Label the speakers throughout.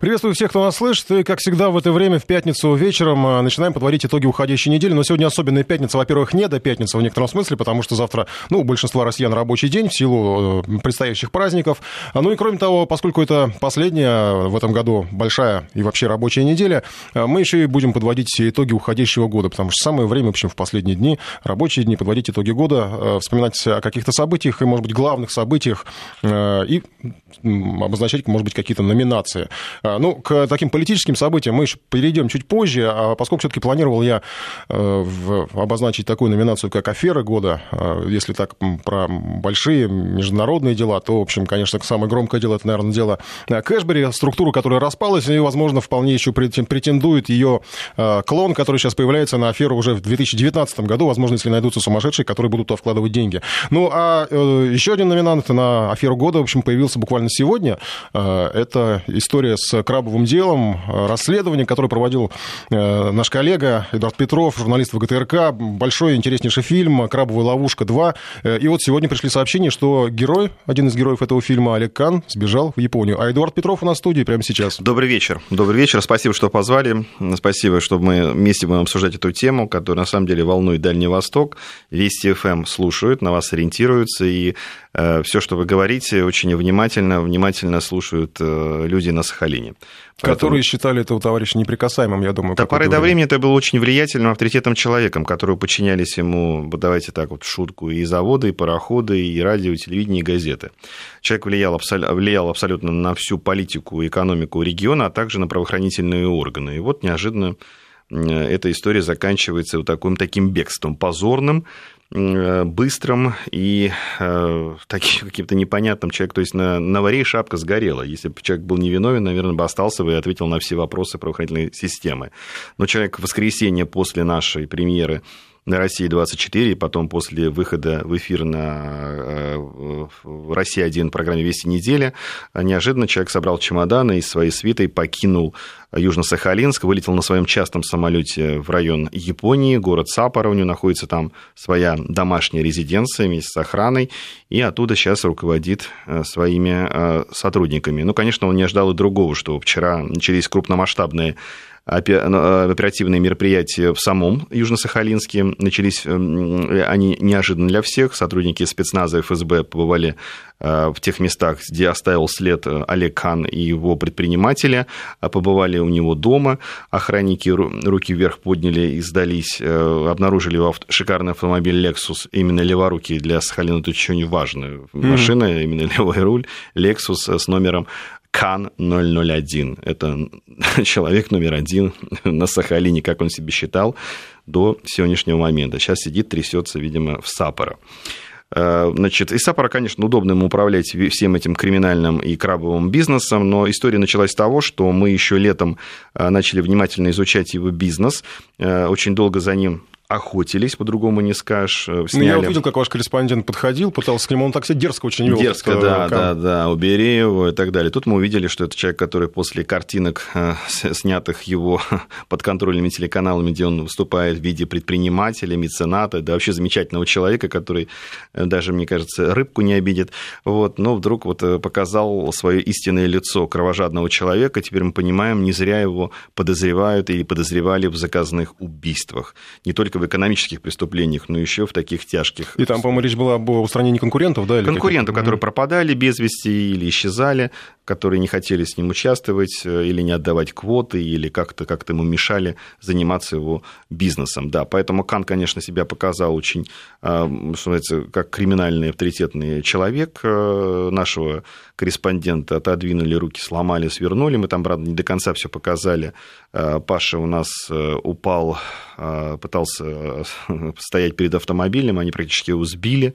Speaker 1: Приветствую всех, кто нас слышит. И, как всегда, в это время, в пятницу вечером, э, начинаем подводить итоги уходящей недели. Но сегодня особенная пятница. Во-первых, не до пятницы в некотором смысле, потому что завтра, ну, у большинства россиян рабочий день в силу э, предстоящих праздников. А, ну и, кроме того, поскольку это последняя в этом году большая и вообще рабочая неделя, э, мы еще и будем подводить итоги уходящего года, потому что самое время, в общем, в последние дни, рабочие дни, подводить итоги года, вспоминать о каких-то событиях и, может быть, главных событиях и обозначать, может быть, какие-то номинации. А, ну, к таким политическим событиям мы еще перейдем чуть позже, а поскольку все-таки планировал я э, обозначить такую номинацию, как «Афера года», э, если так про большие международные дела, то, в общем, конечно, самое громкое дело, это, наверное, дело э, Кэшбери, структура, которая распалась, и, возможно, вполне еще претендует ее клон, который сейчас появляется на аферу уже в 2019 году, возможно, если найдутся сумасшедшие, которые будут туда вкладывать деньги. Ну, а еще один номинант на аферу года, в общем, появился буквально сегодня. Это история с крабовым делом, э, расследование, которое проводил э, наш коллега Эдуард Петров, журналист ВГТРК. Большой интереснейший фильм «Крабовая ловушка 2». Э, и вот сегодня пришли сообщения, что герой, один из героев этого фильма, Олег Кан, сбежал в Японию. А Эдуард Петров у нас в студии прямо сейчас.
Speaker 2: Добрый вечер. Добрый вечер. Спасибо, что позвали. Спасибо, что мы вместе будем обсуждать эту тему, которая на самом деле волнует Дальний Восток. Вести ФМ эм слушают, на вас ориентируются, и все, что вы говорите, очень внимательно, внимательно слушают люди на Сахалине.
Speaker 1: Которые считали этого товарища неприкасаемым, я думаю.
Speaker 2: До поры до времени это был очень влиятельным, авторитетным человеком, которые подчинялись ему, давайте так вот, шутку, и заводы, и пароходы, и радио, и телевидение, и газеты. Человек влиял, влиял абсолютно на всю политику и экономику региона, а также на правоохранительные органы. И вот неожиданно эта история заканчивается вот таким, таким бегством позорным, Э, быстрым и э, таким каким-то непонятным человеком. То есть на, на варе шапка сгорела. Если бы человек был невиновен, наверное, бы остался бы и ответил на все вопросы правоохранительной системы. Но человек в воскресенье после нашей премьеры на России 24, и потом после выхода в эфир на э, Россия-1 программе «Вести недели», неожиданно человек собрал чемоданы и своей свитой покинул Южно-Сахалинск, вылетел на своем частном самолете в район Японии, город Саппоро, у него находится там своя домашняя резиденция вместе с охраной, и оттуда сейчас руководит э, своими э, сотрудниками. Ну, конечно, он не ожидал и другого, что вчера начались крупномасштабные оперативные мероприятия в самом Южно-Сахалинске. Начались они неожиданно для всех. Сотрудники спецназа ФСБ побывали э, в тех местах, где оставил след э, Олег Хан и его предпринимателя. Побывали у него дома. Охранники руки вверх подняли и сдались. Обнаружили шикарный автомобиль Lexus. Именно леворуки для Сахалина это очень важная машина. Mm-hmm. Именно левый руль. Lexus с номером Кан 001. Это человек номер один на Сахалине, как он себе считал до сегодняшнего момента. Сейчас сидит, трясется, видимо, в Сапоро. Э, значит, из Сапора, конечно, удобно ему управлять всем этим криминальным и крабовым бизнесом, но история началась с того, что мы еще летом э, начали внимательно изучать его бизнес, э, очень долго за ним охотились, по-другому не скажешь. Сняли...
Speaker 1: Э, ну, я увидел, как ваш корреспондент подходил, пытался к нему, он так себя дерзко очень вел.
Speaker 2: Дерзко, да, да, да, убери его и так далее. Тут мы увидели, что это человек, который после картинок, э, снятых его подконтрольными телеканалами, где он выступает в виде предпринимателя, мецената, да, вообще замечательного человека, который э, даже, мне кажется, рыбку не обидит, вот, но вдруг вот показал свое истинное лицо кровожадного человека. Теперь мы понимаем, не зря его подозревают и подозревали в заказанных убийствах. Не только в экономических преступлениях, но еще в таких тяжких.
Speaker 1: И там, по-моему, речь была об устранении конкурентов, да?
Speaker 2: Или конкурентов, которые пропадали без вести или исчезали, которые не хотели с ним участвовать э, или не отдавать квоты, или как-то как ему мешали заниматься его бизнесом. Да, поэтому Кан, конечно, себя показал очень, э, что называется, как криминальный авторитетный человек э, нашего корреспондента отодвинули руки, сломали, свернули. Мы там, правда, не до конца все показали. Паша у нас упал, пытался стоять перед автомобилем, они практически его сбили.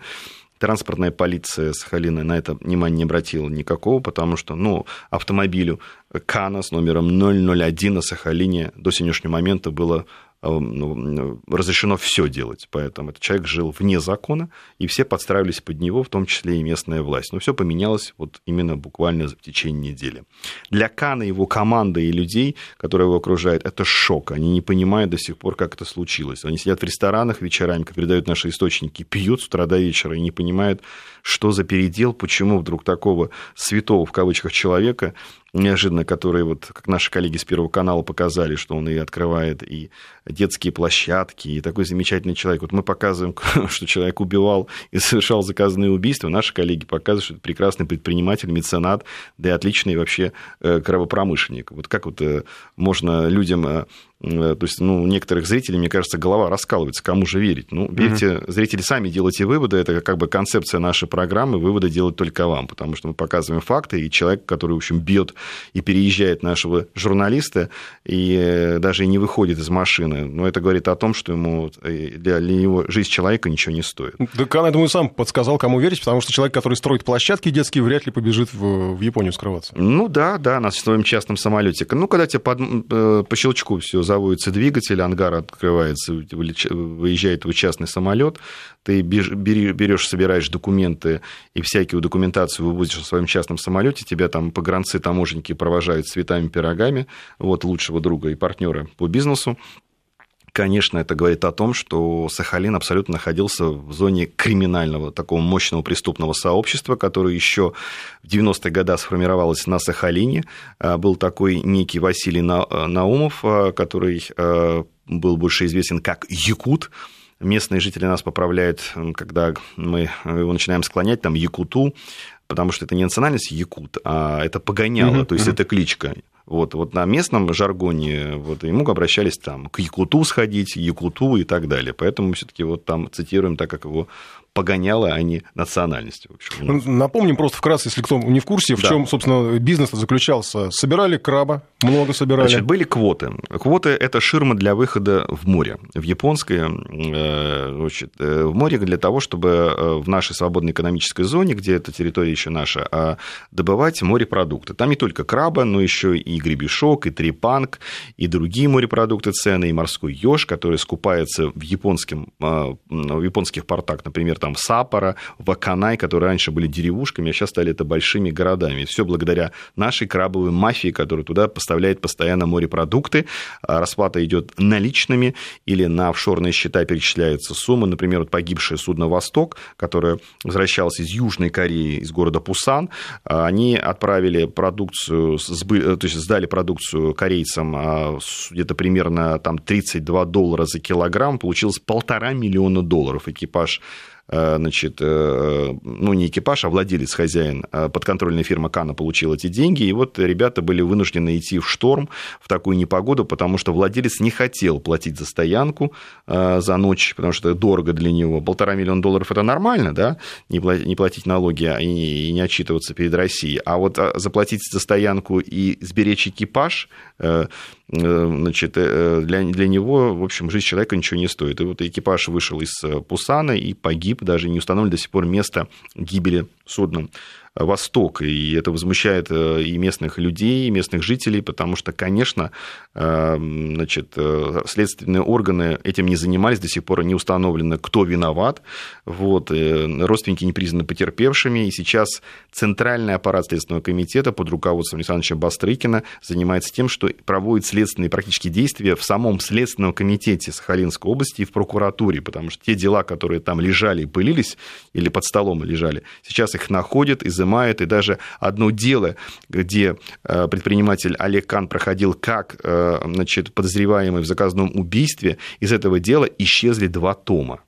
Speaker 2: Транспортная полиция Сахалина на это внимание не обратила никакого, потому что ну, автомобилю Кана с номером 001 на Сахалине до сегодняшнего момента было разрешено все делать. Поэтому этот человек жил вне закона, и все подстраивались под него, в том числе и местная власть. Но все поменялось вот именно буквально в течение недели. Для Кана, его команды и людей, которые его окружают, это шок. Они не понимают до сих пор, как это случилось. Они сидят в ресторанах вечерами, как передают наши источники, пьют с утра до вечера и не понимают, что за передел, почему вдруг такого святого, в кавычках, человека неожиданно, который, вот, как наши коллеги с Первого канала показали, что он и открывает и детские площадки, и такой замечательный человек. Вот мы показываем, что человек убивал и совершал заказанные убийства, наши коллеги показывают, что это прекрасный предприниматель, меценат, да и отличный вообще э, кровопромышленник. Вот как вот э, можно людям э, то есть, ну, у некоторых зрителей, мне кажется, голова раскалывается, кому же верить. Ну, верьте, mm-hmm. зрители сами делайте выводы, это как бы концепция нашей программы, выводы делать только вам, потому что мы показываем факты, и человек, который, в общем, бьет и переезжает нашего журналиста, и э, даже и не выходит из машины. Но это говорит о том, что ему э, для, для него жизнь человека ничего не стоит.
Speaker 1: Да я думаю, сам подсказал, кому верить, потому что человек, который строит площадки детские, вряд ли побежит в, в Японию скрываться.
Speaker 2: Ну да, да, на своем частном самолете. Ну, когда тебе под, э, по щелчку все заводится двигатель, ангар открывается, выезжает твой частный самолет, ты берешь, собираешь документы и всякую документацию вывозишь в своем частном самолете, тебя там погранцы, таможенники провожают цветами, пирогами, вот лучшего друга и партнера по бизнесу. Конечно, это говорит о том, что Сахалин абсолютно находился в зоне криминального, такого мощного преступного сообщества, которое еще в 90-е годы сформировалось на Сахалине. А, был такой некий Василий Наумов, а, который а, был больше известен как Якут, Местные жители нас поправляют, когда мы его начинаем склонять, там, Якуту, потому что это не национальность Якут, а это погоняло, то есть это кличка. Вот, вот на местном жаргоне вот, ему обращались там к Якуту сходить, Якуту и так далее. Поэтому все-таки вот там цитируем так, как его погоняло, а не национальностью. В общем.
Speaker 1: Напомним просто вкратце, если кто не в курсе, в да. чем, собственно, бизнес заключался. Собирали краба, много собирали.
Speaker 2: Значит, были квоты. Квоты – это ширма для выхода в море. В японское, э, значит, э, в море для того, чтобы э, в нашей свободной экономической зоне, где эта территория еще наша, а, добывать морепродукты. Там не только краба, но еще и гребешок, и трепанг, и другие морепродукты цены, и морской еж, который скупается в, японском, в японских портах, например, там Сапора, Ваканай, которые раньше были деревушками, а сейчас стали это большими городами. Все благодаря нашей крабовой мафии, которая туда поставляет постоянно морепродукты. А расплата идет наличными или на офшорные счета перечисляется сумма. Например, вот погибшее судно «Восток», которое возвращалось из Южной Кореи, из города Пусан, а, они отправили продукцию, то есть сдали продукцию корейцам а, где-то примерно там 32 доллара за килограмм, получилось полтора миллиона долларов. Экипаж Э, значит, э, ну, не экипаж, а владелец, хозяин, э, подконтрольная фирма Кана получил эти деньги, и вот ребята были вынуждены идти в шторм в такую непогоду, потому что владелец не хотел платить за стоянку за ночь, потому что это дорого для него. Полтора миллиона долларов – это нормально, да, не платить налоги а и не отчитываться перед Россией, а вот заплатить за стоянку и сберечь экипаж значит, для, для него, в общем, жизнь человека ничего не стоит. И вот экипаж вышел из Пусана и погиб погиб, даже не установлено до сих пор место гибели судна. Восток, и это возмущает э, и местных людей, и местных жителей, потому что, конечно, э, значит, э, следственные органы этим не занимались, до сих пор не установлено, кто виноват, вот, родственники не признаны потерпевшими, и сейчас Центральный аппарат Следственного комитета под руководством Александровича Бастрыкина занимается тем, что проводит следственные практически действия в самом Следственном комитете Сахалинской области и в прокуратуре, потому что те дела, которые там лежали и пылились, или под столом лежали, сейчас их находят, из изымает, и даже одно дело, где э, предприниматель Олег Кан проходил как э, значит, подозреваемый в заказном убийстве, из этого дела исчезли два тома.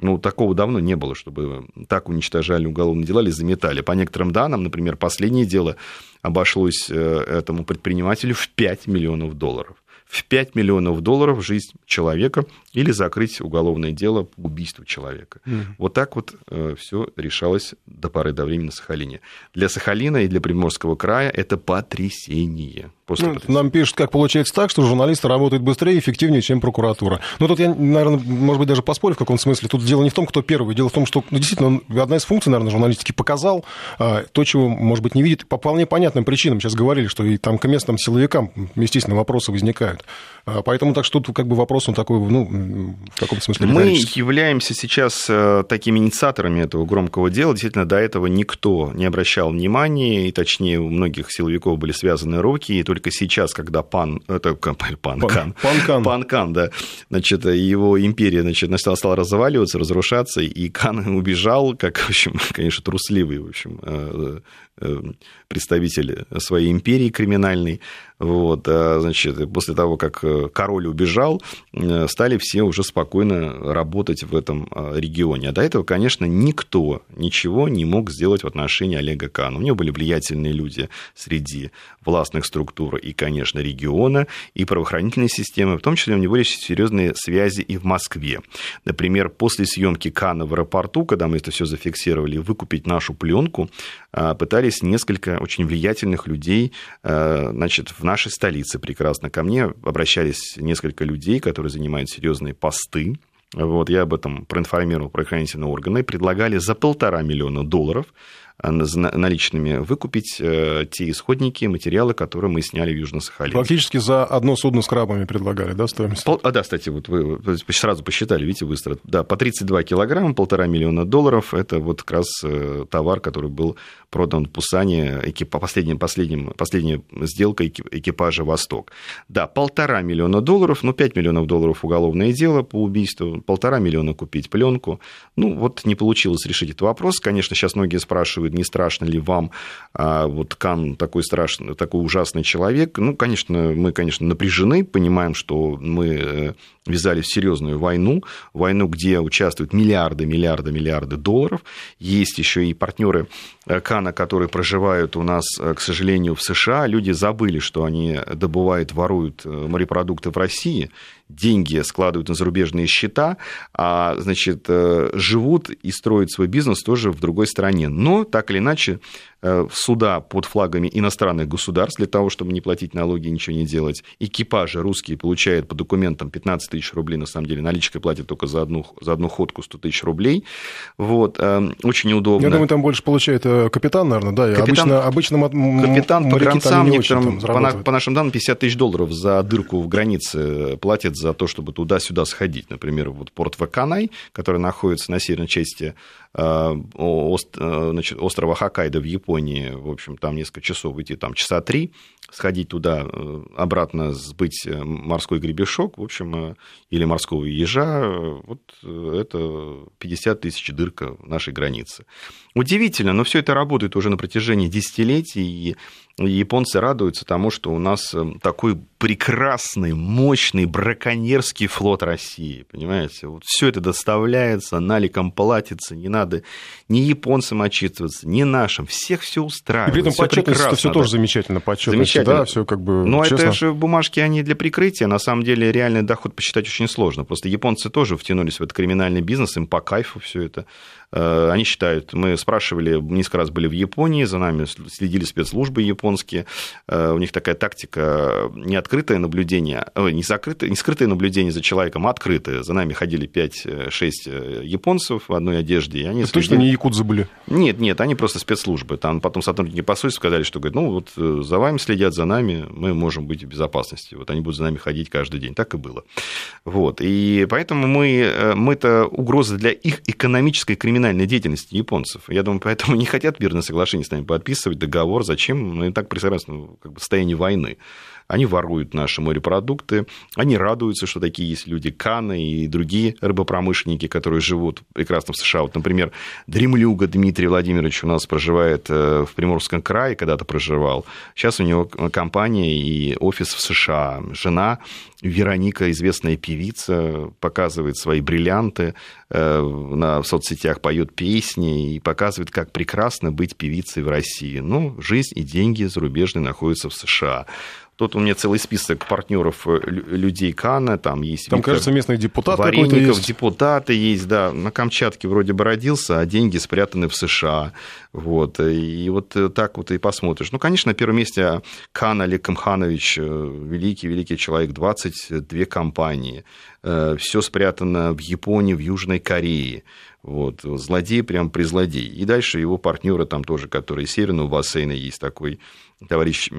Speaker 2: Ну, такого давно не было, чтобы так уничтожали уголовные дела или заметали. По некоторым данным, например, последнее дело обошлось э, этому предпринимателю в 5 миллионов долларов. В 5 миллионов долларов жизнь человека, или закрыть уголовное дело по убийству человека. Mm. Вот так вот э, все решалось до поры до времени на Сахалине. Для Сахалина и для Приморского края это потрясение.
Speaker 1: После ну, нам пишут, как получается так, что журналисты работают быстрее и эффективнее, чем прокуратура. Ну, тут я, наверное, может быть, даже поспорю в каком-то смысле. Тут дело не в том, кто первый. Дело в том, что ну, действительно одна из функций, наверное, журналистики показал а, то, чего, может быть, не видит по вполне понятным причинам. Сейчас говорили, что и там к местным силовикам, естественно, вопросы возникают. А, поэтому так что тут как бы вопрос он такой, ну, в каком смысле
Speaker 2: Мы являемся сейчас э, такими инициаторами этого громкого дела. Действительно, до этого никто не обращал внимания, и точнее у многих силовиков были связаны руки, и только сейчас, когда пан, это пан, пан, Кан, пан, Кан. пан Кан, да, значит, его империя значит, стала, стала разваливаться, разрушаться, и Кан убежал, как, в общем, конечно, трусливый, в общем, э, э, представитель своей империи криминальной. Вот, а, значит, после того, как э, король убежал, э, стали все уже спокойно работать в этом а, регионе. А до этого, конечно, никто ничего не мог сделать в отношении Олега Кана. У него были влиятельные люди среди властных структур и, конечно, региона, и правоохранительной системы, в том числе у него есть серьезные связи и в Москве. Например, после съемки Кана в аэропорту, когда мы это все зафиксировали, выкупить нашу пленку, а, пытались несколько очень влиятельных людей значит, в нашей столице прекрасно. Ко мне обращались несколько людей, которые занимают серьезные посты. Вот, я об этом проинформировал правоохранительные органы. Предлагали за полтора миллиона долларов наличными выкупить э, те исходники, материалы, которые мы сняли в Южно-Сахалинске.
Speaker 1: Практически за одно судно с крабами предлагали, да, стоимость?
Speaker 2: Пол... А, да, кстати, вот вы сразу посчитали, видите, быстро. Да, по 32 килограмма, полтора миллиона долларов, это вот как раз э, товар, который был продан в Пусане по последним, последним, последняя сделка экипажа «Восток». Да, полтора миллиона долларов, ну, 5 миллионов долларов уголовное дело по убийству, полтора миллиона купить пленку. Ну, вот не получилось решить этот вопрос. Конечно, сейчас многие спрашивают, спрашивают, не страшно ли вам, а вот Кан такой страшный, такой ужасный человек. Ну, конечно, мы, конечно, напряжены, понимаем, что мы э, ввязались в серьезную войну, войну, где участвуют миллиарды, миллиарды, миллиарды долларов. Есть еще и партнеры э, Кана, которые проживают у нас, э, к сожалению, в США. Люди забыли, что они добывают, воруют морепродукты в России, деньги складывают на зарубежные счета, а, значит, живут и строят свой бизнес тоже в другой стране. Но так или иначе Э, суда под флагами иностранных государств для того, чтобы не платить налоги и ничего не делать. Экипажи русские получают по документам 15 тысяч рублей, на самом деле наличкой платят только за одну, за одну ходку 100 тысяч рублей. Вот, э, очень неудобно.
Speaker 1: Я думаю, там больше получает э, капитан, наверное, да?
Speaker 2: Капитан, обычно, обычно капитан по гранцам, некоторым, по, на, по нашим данным, 50 тысяч долларов за дырку в границе платят за то, чтобы туда-сюда сходить. Например, вот порт Ваканай, который находится на северной части значит, острова Хоккайдо в Японии, в общем, там несколько часов идти, там часа три, сходить туда, э, обратно сбыть э, морской гребешок, в общем, э, или морского ежа, вот это 50 тысяч дырка нашей границы. Удивительно, но все это работает уже на протяжении десятилетий, и японцы радуются тому, что у нас такой прекрасный, мощный браконьерский флот России, понимаете? Вот все это доставляется, наликом платится, не надо ни японцам отчитываться, ни нашим, всех все устраивает. И
Speaker 1: при этом подчетность это все да. тоже замечательно, подчетность, замечательно. да, все как бы
Speaker 2: Но честно. это же бумажки, они для прикрытия, на самом деле реальный доход посчитать очень сложно, просто японцы тоже втянулись в этот криминальный бизнес, им по кайфу все это. Э, они считают, мы спрашивали, несколько раз были в Японии, за нами следили спецслужбы японские, э, у них такая тактика не открытое наблюдение, не, закрытое, не скрытое наблюдение за человеком, а открытое. За нами ходили 5-6 э, японцев в одной одежде. И они
Speaker 1: Это следили... Точно не якудзы были?
Speaker 2: Нет, нет, они просто спецслужбы. Там потом сотрудники посольства сказали, что говорят, ну вот за вами следят, за нами, мы можем быть в безопасности. Вот они будут за нами ходить каждый день. Так и было. Вот. И поэтому мы, мы-то угроза для их экономической криминальной криминальной деятельности японцев. Я думаю, поэтому не хотят мирное соглашение с нами подписывать, договор. Зачем? Мы и так прекрасно ну, как бы, состоянии войны. Они воруют наши морепродукты, они радуются, что такие есть люди, Каны и другие рыбопромышленники, которые живут прекрасно в США. Вот, например, Дремлюга Дмитрий Владимирович у нас проживает э, в Приморском крае, когда-то проживал. Сейчас у него компания и офис в США. Жена Вероника, известная певица, показывает свои бриллианты э, на, в соцсетях, поет песни и показывает, как прекрасно быть певицей в России. Ну, жизнь и деньги зарубежные находятся в США. Тут у меня целый список партнеров э, людей Кана, там есть
Speaker 1: Там, Виктор кажется, местный депутат
Speaker 2: Вареников, есть. депутаты есть, да. На Камчатке вроде бы родился, а деньги спрятаны в США. Вот. И вот так вот и посмотришь. Ну, конечно, на первом месте Кан Олег Камханович, великий-великий человек, 22 компании. Все спрятано в Японии, в Южной Корее. Вот, злодей прям при злодей. И дальше его партнеры там тоже, которые северного бассейна есть такой товарищ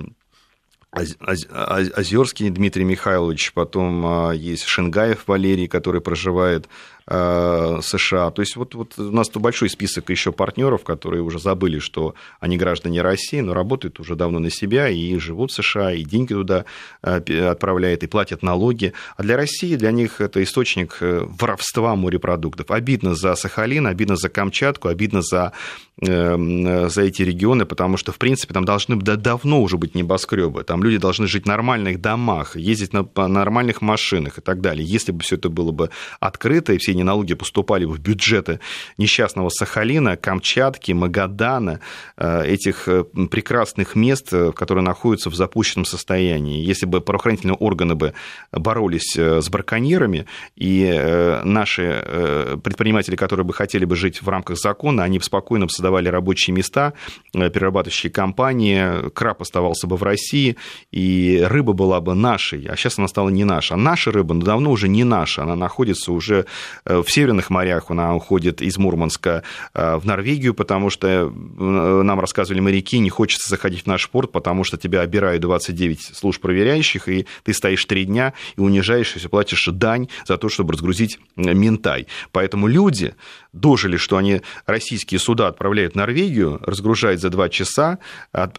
Speaker 2: Озерский Дмитрий Михайлович, потом а, есть Шенгаев Валерий, который проживает США. То есть вот, вот у нас тут большой список еще партнеров, которые уже забыли, что они граждане России, но работают уже давно на себя и живут в США, и деньги туда э, отправляют, и платят налоги. А для России, для них это источник э, воровства морепродуктов. Обидно за Сахалин, обидно за Камчатку, обидно за, за эти регионы, потому что, в принципе, там должны давно уже быть небоскребы. Там люди должны жить в нормальных домах, ездить на нормальных машинах и так далее. Если бы все это было бы открыто, и все эти налоги поступали в бюджеты несчастного Сахалина, Камчатки, Магадана, э, этих э, прекрасных мест, э, которые находятся в запущенном состоянии. Если бы правоохранительные органы бы боролись с браконьерами, и наши предприниматели, которые бы хотели бы жить в рамках закона, они бы спокойно создавали рабочие места, перерабатывающие компании, краб оставался бы в России, и рыба была бы нашей, а сейчас она стала не наша. А наша рыба давно уже не наша, она находится уже в северных морях она уходит из Мурманска э, в Норвегию, потому что э, нам рассказывали моряки, не хочется заходить в наш порт, потому что тебя обирают 29 служб проверяющих, и ты стоишь три дня и унижаешься, платишь дань за то, чтобы разгрузить ментай. Поэтому люди дожили, что они российские суда отправляют в Норвегию, разгружают за два часа,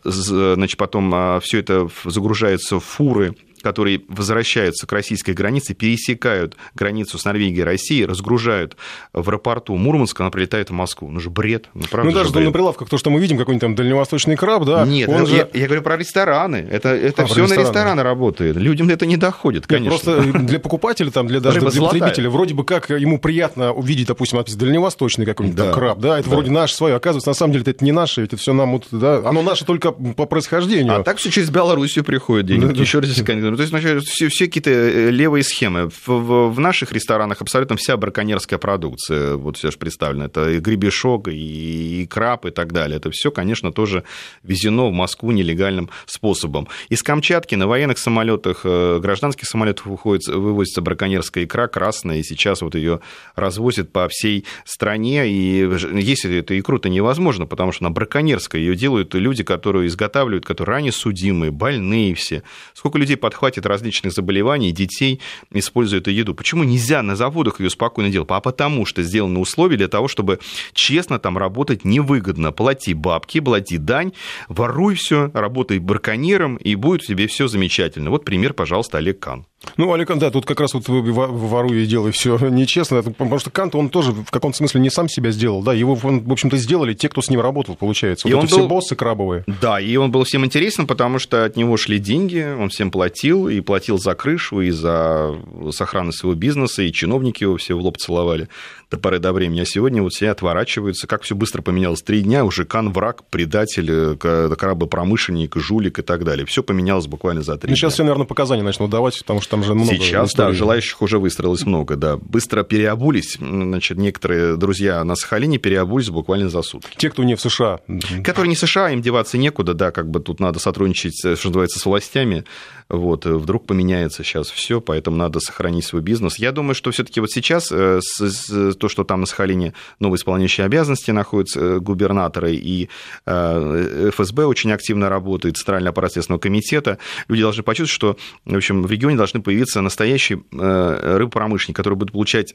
Speaker 2: значит, потом все это загружается в фуры которые возвращаются к российской границе, пересекают границу с Норвегией и Россией, разгружают в аэропорту Мурманска, она прилетает в Москву. Ну же бред.
Speaker 1: Ну, правда ну даже бред. на прилавках то, что мы видим, какой-нибудь там дальневосточный краб, да?
Speaker 2: Нет, он я, же... я говорю про рестораны. Это, это а, все рестораны. на рестораны работает. Людям это не доходит, конечно. Нет,
Speaker 1: просто для покупателя, там, для, даже для потребителя, вроде бы как ему приятно увидеть, допустим, дальневосточный какой-нибудь да. краб, да, это да. вроде наш свой, оказывается, на самом деле это не наше, это все нам, да, оно наше только по происхождению.
Speaker 2: А так все через Белоруссию приходит деньги. Еще раз, то есть, значит, все, все какие-то э, левые схемы. В, в, в наших ресторанах абсолютно вся браконьерская продукция, вот все же представлено. Это и гребешок, и, и краб, и так далее. Это все, конечно, тоже везено в Москву нелегальным способом. Из Камчатки на военных самолетах, э, гражданских самолетах выходит, вывозится браконьерская икра красная, и сейчас вот ее развозят по всей стране. И если эту икру-то невозможно, потому что она браконьерская, ее делают люди, которые изготавливают, которые ранее судимые, больные все. Сколько людей подхватит различных заболеваний детей, используя эту еду. Почему нельзя на заводах ее спокойно делать? А потому что сделаны условия для того, чтобы честно там работать невыгодно. Плати бабки, плати дань, воруй все, работай браконьером, и будет у тебя все замечательно. Вот пример, пожалуйста, Олег Кан.
Speaker 1: Ну, Олег, да, тут как раз вот воруй и делай все нечестно, потому что Кант, он тоже в каком-то смысле не сам себя сделал, да, его, он, в общем-то, сделали те, кто с ним работал, получается. Вот и это он все был... боссы крабовые.
Speaker 2: Да, и он был всем интересен, потому что от него шли деньги, он всем платил, и платил за крышу, и за сохранность своего бизнеса, и чиновники его все в лоб целовали до поры до времени. А сегодня вот все отворачиваются. Как все быстро поменялось. Три дня уже Кан враг, предатель, э, крабопромышленник, жулик и так далее. Все поменялось буквально за три ну,
Speaker 1: Сейчас
Speaker 2: дня.
Speaker 1: все, наверное, показания начнут давать, потому что там же много
Speaker 2: Сейчас, да, желающих уже выстроилось много, да. Быстро переобулись. Значит, некоторые друзья на Сахалине переобулись буквально за сутки.
Speaker 1: Те, кто не в США.
Speaker 2: Которые не в США, им деваться некуда, да, как бы тут надо сотрудничать, э, что называется, с властями. Вот, э, вдруг поменяется сейчас все, поэтому надо сохранить свой бизнес. Я думаю, что все-таки вот сейчас то, что там на Сахалине новые исполняющие обязанности находятся э, губернаторы, и э, ФСБ очень активно работает, Центральный аппарат Следственного комитета, люди должны почувствовать, что в, общем, в регионе должны появиться настоящие э, рыбопромышленники, которые будут получать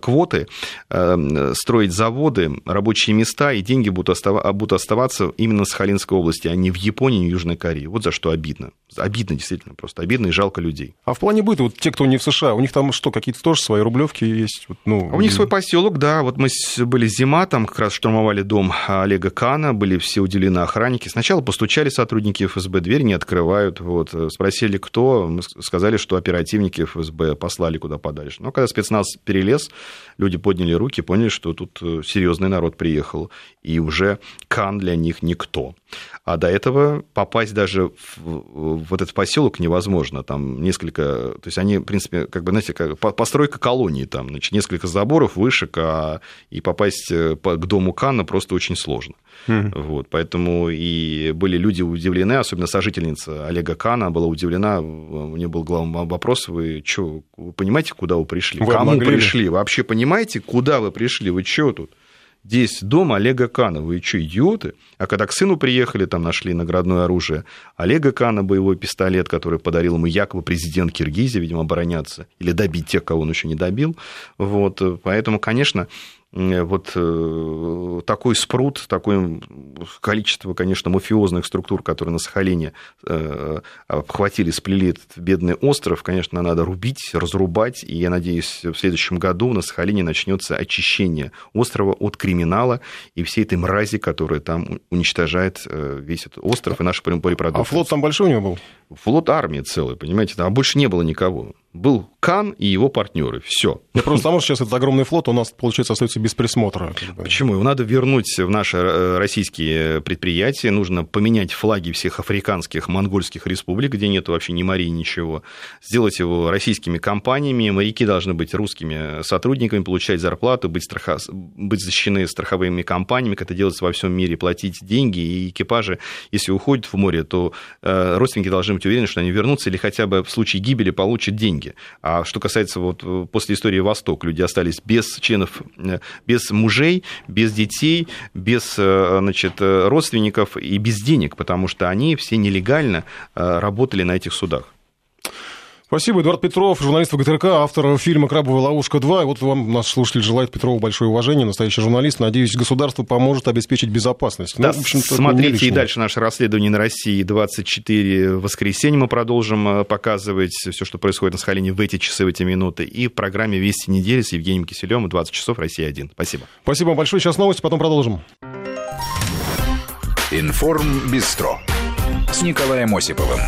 Speaker 2: квоты, строить заводы, рабочие места, и деньги будут, оставаться именно в Сахалинской области, а не в Японии, в Южной Корее. Вот за что обидно. Обидно, действительно, просто обидно и жалко людей.
Speaker 1: А в плане быта, вот те, кто не в США, у них там что, какие-то тоже свои рублевки есть? Вот,
Speaker 2: ну... А у них свой поселок, да. Вот мы были зима, там как раз штурмовали дом Олега Кана, были все уделены охранники. Сначала постучали сотрудники ФСБ, дверь не открывают. Вот, спросили, кто, мы сказали, что оперативники ФСБ послали куда подальше. Но когда спецназ перелез, люди подняли руки, поняли, что тут э, серьезный народ приехал, и уже Кан для них никто. А до этого попасть даже в, в этот поселок невозможно. Там несколько... То есть они, в принципе, как бы, знаете, как постройка колонии там. Значит, несколько заборов, вышек, а, и попасть э, к дому Кана просто очень сложно. Mm-hmm. Вот, поэтому и были люди удивлены, особенно сожительница Олега Кана была удивлена. У нее был главный вопрос, вы что, вы понимаете, куда вы пришли? Вы Кому пришли? Вообще понимаете, куда вы пришли? Вы что тут? Здесь дом Олега Кана. Вы что, идиоты? А когда к сыну приехали, там нашли наградное оружие. Олега Кана боевой пистолет, который подарил ему якобы президент Киргизии, видимо, обороняться или добить тех, кого он еще не добил. Вот. Поэтому, конечно, вот э, такой спрут, такое количество, конечно, мафиозных структур, которые на Сахалине э, обхватили, сплели этот бедный остров, конечно, надо рубить, разрубать, и я надеюсь, в следующем году на Сахалине начнется очищение острова от криминала и всей этой мрази, которая там уничтожает э, весь этот остров и наш морепродукты.
Speaker 1: А флот там большой у него был?
Speaker 2: Флот армии целый, понимаете, а больше не было никого был Кан и его партнеры. Все.
Speaker 1: Я просто потому что сейчас этот огромный флот у нас, получается, остается без присмотра.
Speaker 2: Почему? Его надо вернуть в наши э, российские предприятия. Нужно поменять флаги всех африканских, монгольских республик, где нет вообще ни морей, ничего. Сделать его российскими компаниями. Моряки должны быть русскими сотрудниками, получать зарплату, быть, страха... быть защищены страховыми компаниями, как это делается во всем мире, платить деньги. И экипажи, если уходят в море, то э, родственники должны быть уверены, что они вернутся или хотя бы в случае гибели получат деньги деньги. А что касается вот э, после истории Восток, люди остались без членов, э, без мужей, без детей, без э, значит, родственников и без денег, потому что они все нелегально работали на этих судах.
Speaker 1: Спасибо. Эдуард Петров, журналист ВГТРК, автор фильма «Крабовая ловушка 2». И вот вам, наш слушатель, желает Петрову большое уважение, настоящий журналист. Надеюсь, государство поможет обеспечить безопасность.
Speaker 2: Да, ну, в общем смотрите и дальше наше расследование на России 24 в воскресенье мы продолжим э, показывать все, что происходит на Сахалине в эти часы, в эти минуты. И в программе «Вести недели» с Евгением Киселевым 20 часов «Россия-1». Спасибо.
Speaker 1: Спасибо вам большое. Сейчас новости, потом продолжим.
Speaker 3: Информ Бистро с Николаем Осиповым.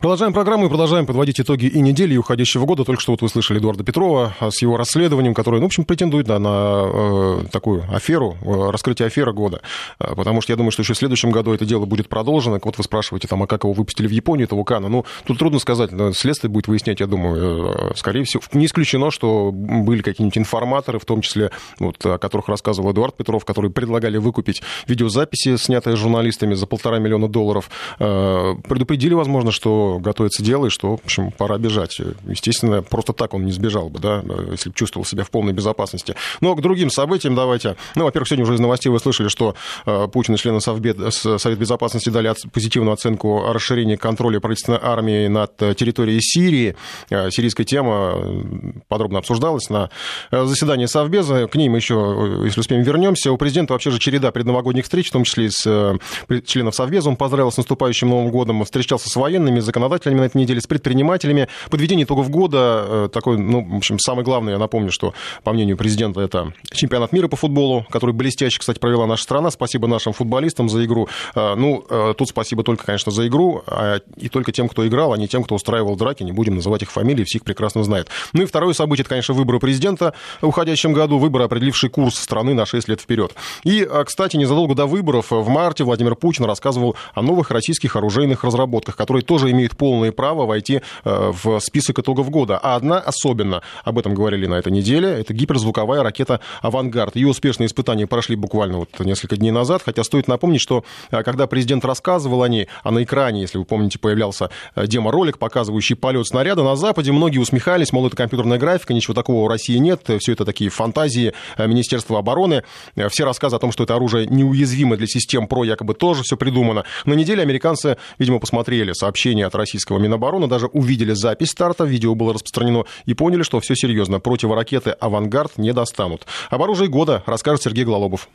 Speaker 1: Продолжаем программу и продолжаем подводить итоги и недели, и уходящего года. Только что вот вы слышали Эдуарда Петрова с его расследованием, которое, ну, в общем, претендует да, на э, такую аферу, э, раскрытие аферы года. Э, потому что я думаю, что еще в следующем году это дело будет продолжено. Вот вы спрашиваете, там, а как его выпустили в Японию, этого Кана. Ну, тут трудно сказать. Следствие будет выяснять, я думаю. Э, скорее всего, не исключено, что были какие-нибудь информаторы, в том числе, вот, о которых рассказывал Эдуард Петров, которые предлагали выкупить видеозаписи, снятые журналистами за полтора миллиона долларов. Э, предупредили, возможно, что готовится дело, и что, в общем, пора бежать. Естественно, просто так он не сбежал бы, да, если бы чувствовал себя в полной безопасности. Но к другим событиям давайте. Ну, во-первых, сегодня уже из новостей вы слышали, что э, Путин и члены Совбед, Совет Безопасности дали позитивную оценку о расширении контроля правительственной армии над э, территорией Сирии. Э, сирийская тема подробно обсуждалась на заседании Совбеза. К мы еще, если успеем, вернемся. У президента вообще же череда предновогодних встреч, в том числе с членов Совбеза. Он поздравил с наступающим Новым годом, встречался с военными, законодателями на этой неделе, с предпринимателями. Подведение итогов года, э, такой, ну, в общем, самое главное, я напомню, что, по мнению президента, это чемпионат мира по футболу, который блестяще, кстати, провела наша страна. Спасибо нашим футболистам за игру. Э, ну, э, тут спасибо только, конечно, за игру, а и только тем, кто играл, а не тем, кто устраивал драки. Не будем называть их фамилии, все их прекрасно знают. Ну и второе событие, это, конечно, выборы президента в уходящем году, выборы, определившие курс страны на 6 лет вперед. И, кстати, незадолго до выборов в марте Владимир Путин рассказывал о новых российских оружейных разработках, которые тоже имеют полное право войти э, в список итогов года. А одна особенно, об этом говорили на этой неделе, это гиперзвуковая ракета «Авангард». Ее успешные испытания прошли буквально вот несколько дней назад, хотя стоит напомнить, что э, когда президент рассказывал о ней, а на экране, если вы помните, появлялся э, демо-ролик, показывающий полет снаряда, на Западе многие усмехались, мол, это компьютерная графика, ничего такого у России нет, все это такие фантазии Министерства обороны. Все рассказы о том, что это оружие неуязвимо для систем ПРО, якобы тоже все придумано. На неделе американцы, видимо, посмотрели сообщение от российского Минобороны, даже увидели запись старта, видео было распространено, и поняли, что все серьезно, противоракеты «Авангард» не достанут. Об оружии года расскажет Сергей Глалобов.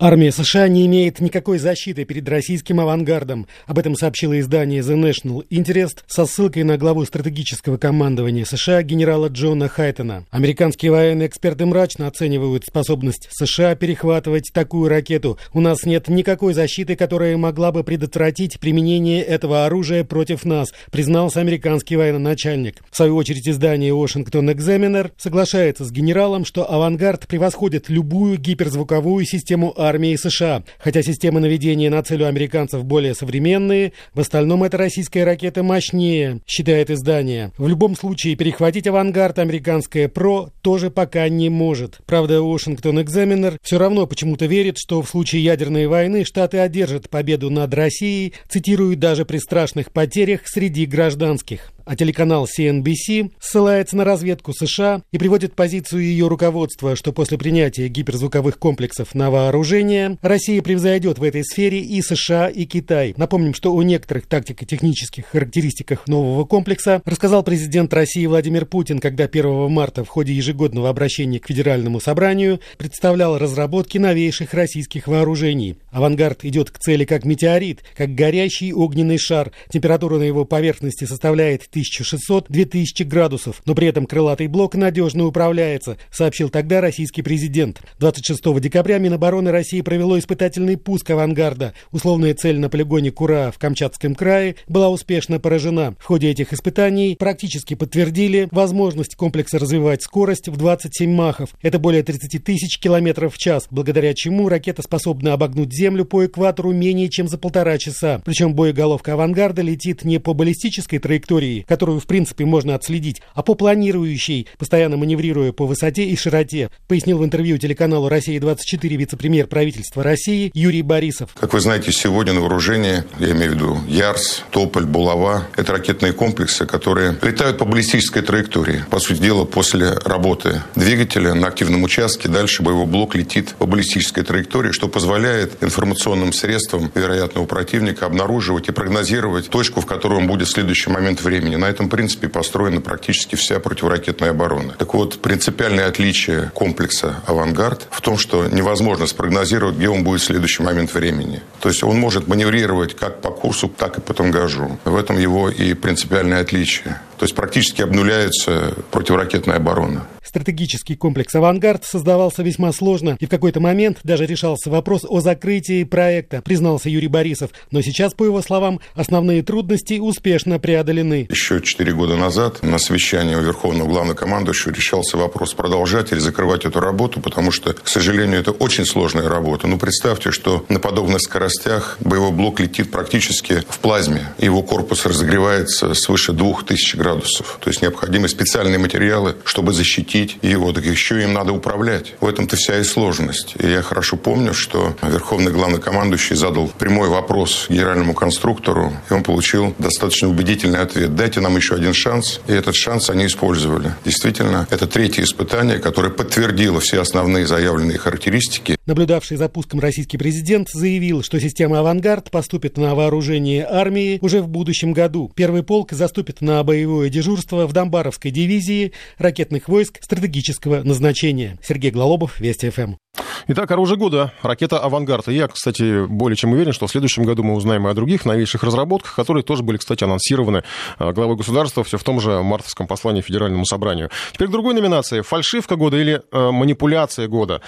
Speaker 4: Армия США не имеет никакой защиты перед российским авангардом. Об этом сообщило издание The National Interest со ссылкой на главу стратегического командования США генерала Джона Хайтона. Американские военные эксперты мрачно оценивают способность США перехватывать такую ракету. У нас нет никакой защиты, которая могла бы предотвратить применение этого оружия против нас, признался американский военачальник. В свою очередь издание Washington Examiner соглашается с генералом, что авангард превосходит любую гиперзвуковую систему армии США. Хотя системы наведения на цель у американцев более современные, в остальном эта российская ракета мощнее, считает издание. В любом случае, перехватить авангард американская ПРО тоже пока не может. Правда, Washington Examiner все равно почему-то верит, что в случае ядерной войны Штаты одержат победу над Россией, цитируют даже при страшных потерях среди гражданских. А телеканал CNBC ссылается на разведку США и приводит позицию ее руководства, что после принятия гиперзвуковых комплексов на вооружение Россия превзойдет в этой сфере и США, и Китай. Напомним, что о некоторых тактико-технических характеристиках нового комплекса рассказал президент России Владимир Путин, когда 1 марта в ходе ежегодного обращения к Федеральному собранию представлял разработки новейших российских вооружений. Авангард идет к цели как метеорит, как горящий огненный шар. Температура на его поверхности составляет 1600-2000 градусов, но при этом крылатый блок надежно управляется, сообщил тогда российский президент. 26 декабря Минобороны России провело испытательный пуск «Авангарда». Условная цель на полигоне Кура в Камчатском крае была успешно поражена. В ходе этих испытаний практически подтвердили возможность комплекса развивать скорость в 27 махов. Это более 30 тысяч километров в час, благодаря чему ракета способна обогнуть Землю по экватору менее чем за полтора часа. Причем боеголовка «Авангарда» летит не по баллистической траектории, которую, в принципе, можно отследить, а по планирующей, постоянно маневрируя по высоте и широте, пояснил в интервью телеканалу «Россия-24» вице-премьер правительства России Юрий Борисов.
Speaker 5: Как вы знаете, сегодня на вооружении, я имею в виду Ярс, Тополь, Булава, это ракетные комплексы, которые летают по баллистической траектории. По сути дела, после работы двигателя на активном участке дальше боевой блок летит по баллистической траектории, что позволяет информационным средствам вероятного противника обнаруживать и прогнозировать точку, в которой он будет в следующий момент времени времени. На этом принципе построена практически вся противоракетная оборона. Так вот, принципиальное отличие комплекса «Авангард» в том, что невозможно спрогнозировать, где он будет в следующий момент времени. То есть он может маневрировать как по курсу, так и по тангажу. В этом его и принципиальное отличие. То есть практически обнуляется противоракетная оборона.
Speaker 4: Стратегический комплекс «Авангард» создавался весьма сложно, и в какой-то момент даже решался вопрос о закрытии проекта, признался Юрий Борисов. Но сейчас, по его словам, основные трудности успешно преодолены.
Speaker 5: Еще четыре года назад на совещании у Верховного Главнокомандующего решался вопрос продолжать или закрывать эту работу, потому что, к сожалению, это очень сложная работа. Ну, представьте, что на подобных скоростях боевой блок летит практически в плазме. Его корпус разогревается свыше 2000 градусов. То есть необходимы специальные материалы, чтобы защитить его, так еще им надо управлять. В этом-то вся и сложность. И я хорошо помню, что Верховный Главнокомандующий задал прямой вопрос генеральному конструктору, и он получил достаточно убедительный ответ. Дайте нам еще один шанс. И этот шанс они использовали. Действительно, это третье испытание, которое подтвердило все основные заявленные характеристики.
Speaker 4: Наблюдавший за пуском российский президент заявил, что система «Авангард» поступит на вооружение армии уже в будущем году. Первый полк заступит на боевое дежурство в Донбаровской дивизии ракетных войск стратегического назначения. Сергей Глалобов, Вести ФМ.
Speaker 1: Итак, оружие года. Ракета «Авангард». И я, кстати, более чем уверен, что в следующем году мы узнаем и о других новейших разработках, которые тоже были, кстати, анонсированы э, главой государства все в том же мартовском послании Федеральному собранию. Теперь к другой номинации. Фальшивка года или э, манипуляция года.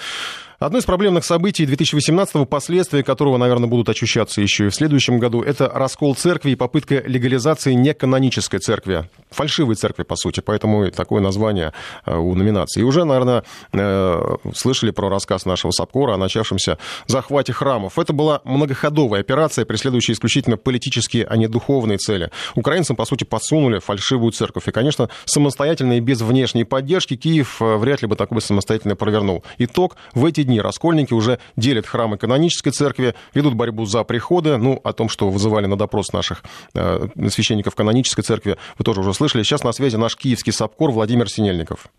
Speaker 1: Одно из проблемных событий 2018-го, последствия которого, наверное, будут ощущаться еще и в следующем году, это раскол церкви и попытка легализации неканонической церкви, фальшивой церкви, по сути, поэтому и такое название э, у номинации. И уже, наверное, э, слышали про рассказ нашего Сапкора о начавшемся захвате храмов. Это была многоходовая операция, преследующая исключительно политические, а не духовные цели. Украинцам, по сути, подсунули фальшивую церковь. И, конечно, самостоятельно и без внешней поддержки Киев э, вряд ли бы такой самостоятельно провернул. Итог, в эти дни раскольники уже делят храмы канонической церкви, ведут борьбу за приходы. Ну, о том, что вызывали на допрос наших э, священников канонической церкви, вы тоже уже слышали. Сейчас на связи наш киевский САПКОР Владимир Синельников.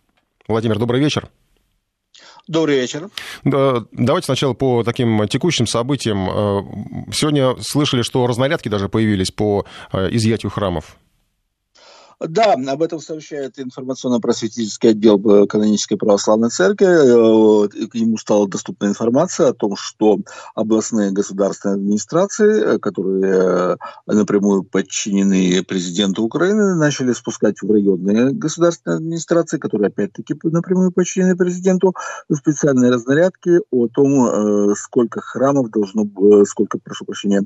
Speaker 1: Владимир, добрый вечер.
Speaker 6: Добрый вечер.
Speaker 1: Да, давайте сначала по таким текущим событиям. Э, сегодня слышали, что разнарядки даже появились по э, изъятию храмов.
Speaker 6: Да, об этом сообщает информационно-просветительский отдел э, канонической православной церкви. Э, к нему стала доступна информация о том, что областные государственные администрации, э, которые напрямую подчинены президенту Украины, начали спускать в районные государственные администрации, которые опять-таки напрямую подчинены президенту, специальные разнарядки о том, сколько храмов должно, сколько, прошу прощения,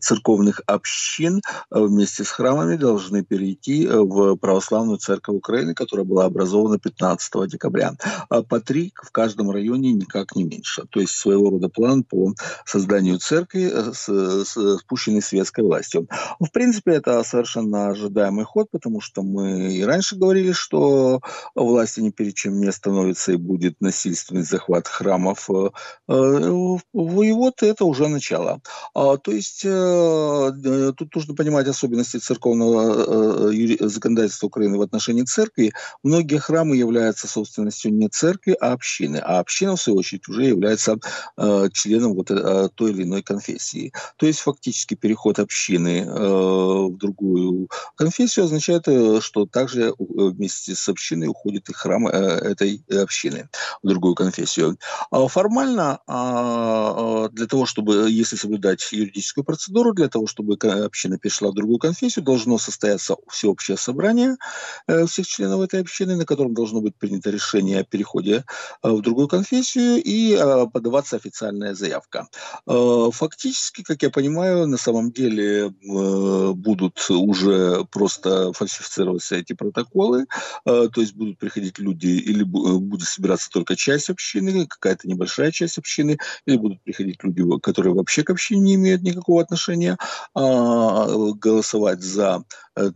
Speaker 6: церковных общин вместе с храмами должны перейти в Православную Церковь Украины, которая была образована 15 декабря. А по три в каждом районе никак не меньше. То есть своего рода план по созданию церкви, э, с, спущенной светской властью. В принципе, это совершенно ожидаемый ход, потому что мы и раньше говорили, что власти ни перед чем не остановится и будет насильственный захват храмов э, э, воевод, это уже начало. А, то есть тут нужно понимать особенности церковного законодательства Украины в отношении церкви, многие храмы являются собственностью не церкви, а общины. А община, в свою очередь, уже является э, членом вот, э, той или иной конфессии. То есть фактически переход общины э, в другую конфессию означает, э, что также э, вместе с общиной уходит и храм э, этой общины в другую конфессию. А формально э, для того, чтобы, если соблюдать юридическую процедуру, для того, чтобы община перешла в другую конфессию, должно состояться всеобщее собрание э, всех членов этой общины, на котором должно быть принято решение о переходе э, в другую конфессию и э, подаваться официальная заявка. Фактически, как я понимаю, на самом деле будут уже просто фальсифицироваться эти протоколы, то есть будут приходить люди или будет собираться только часть общины, какая-то небольшая часть общины, или будут приходить люди, которые вообще к общине не имеют никакого отношения, а, голосовать за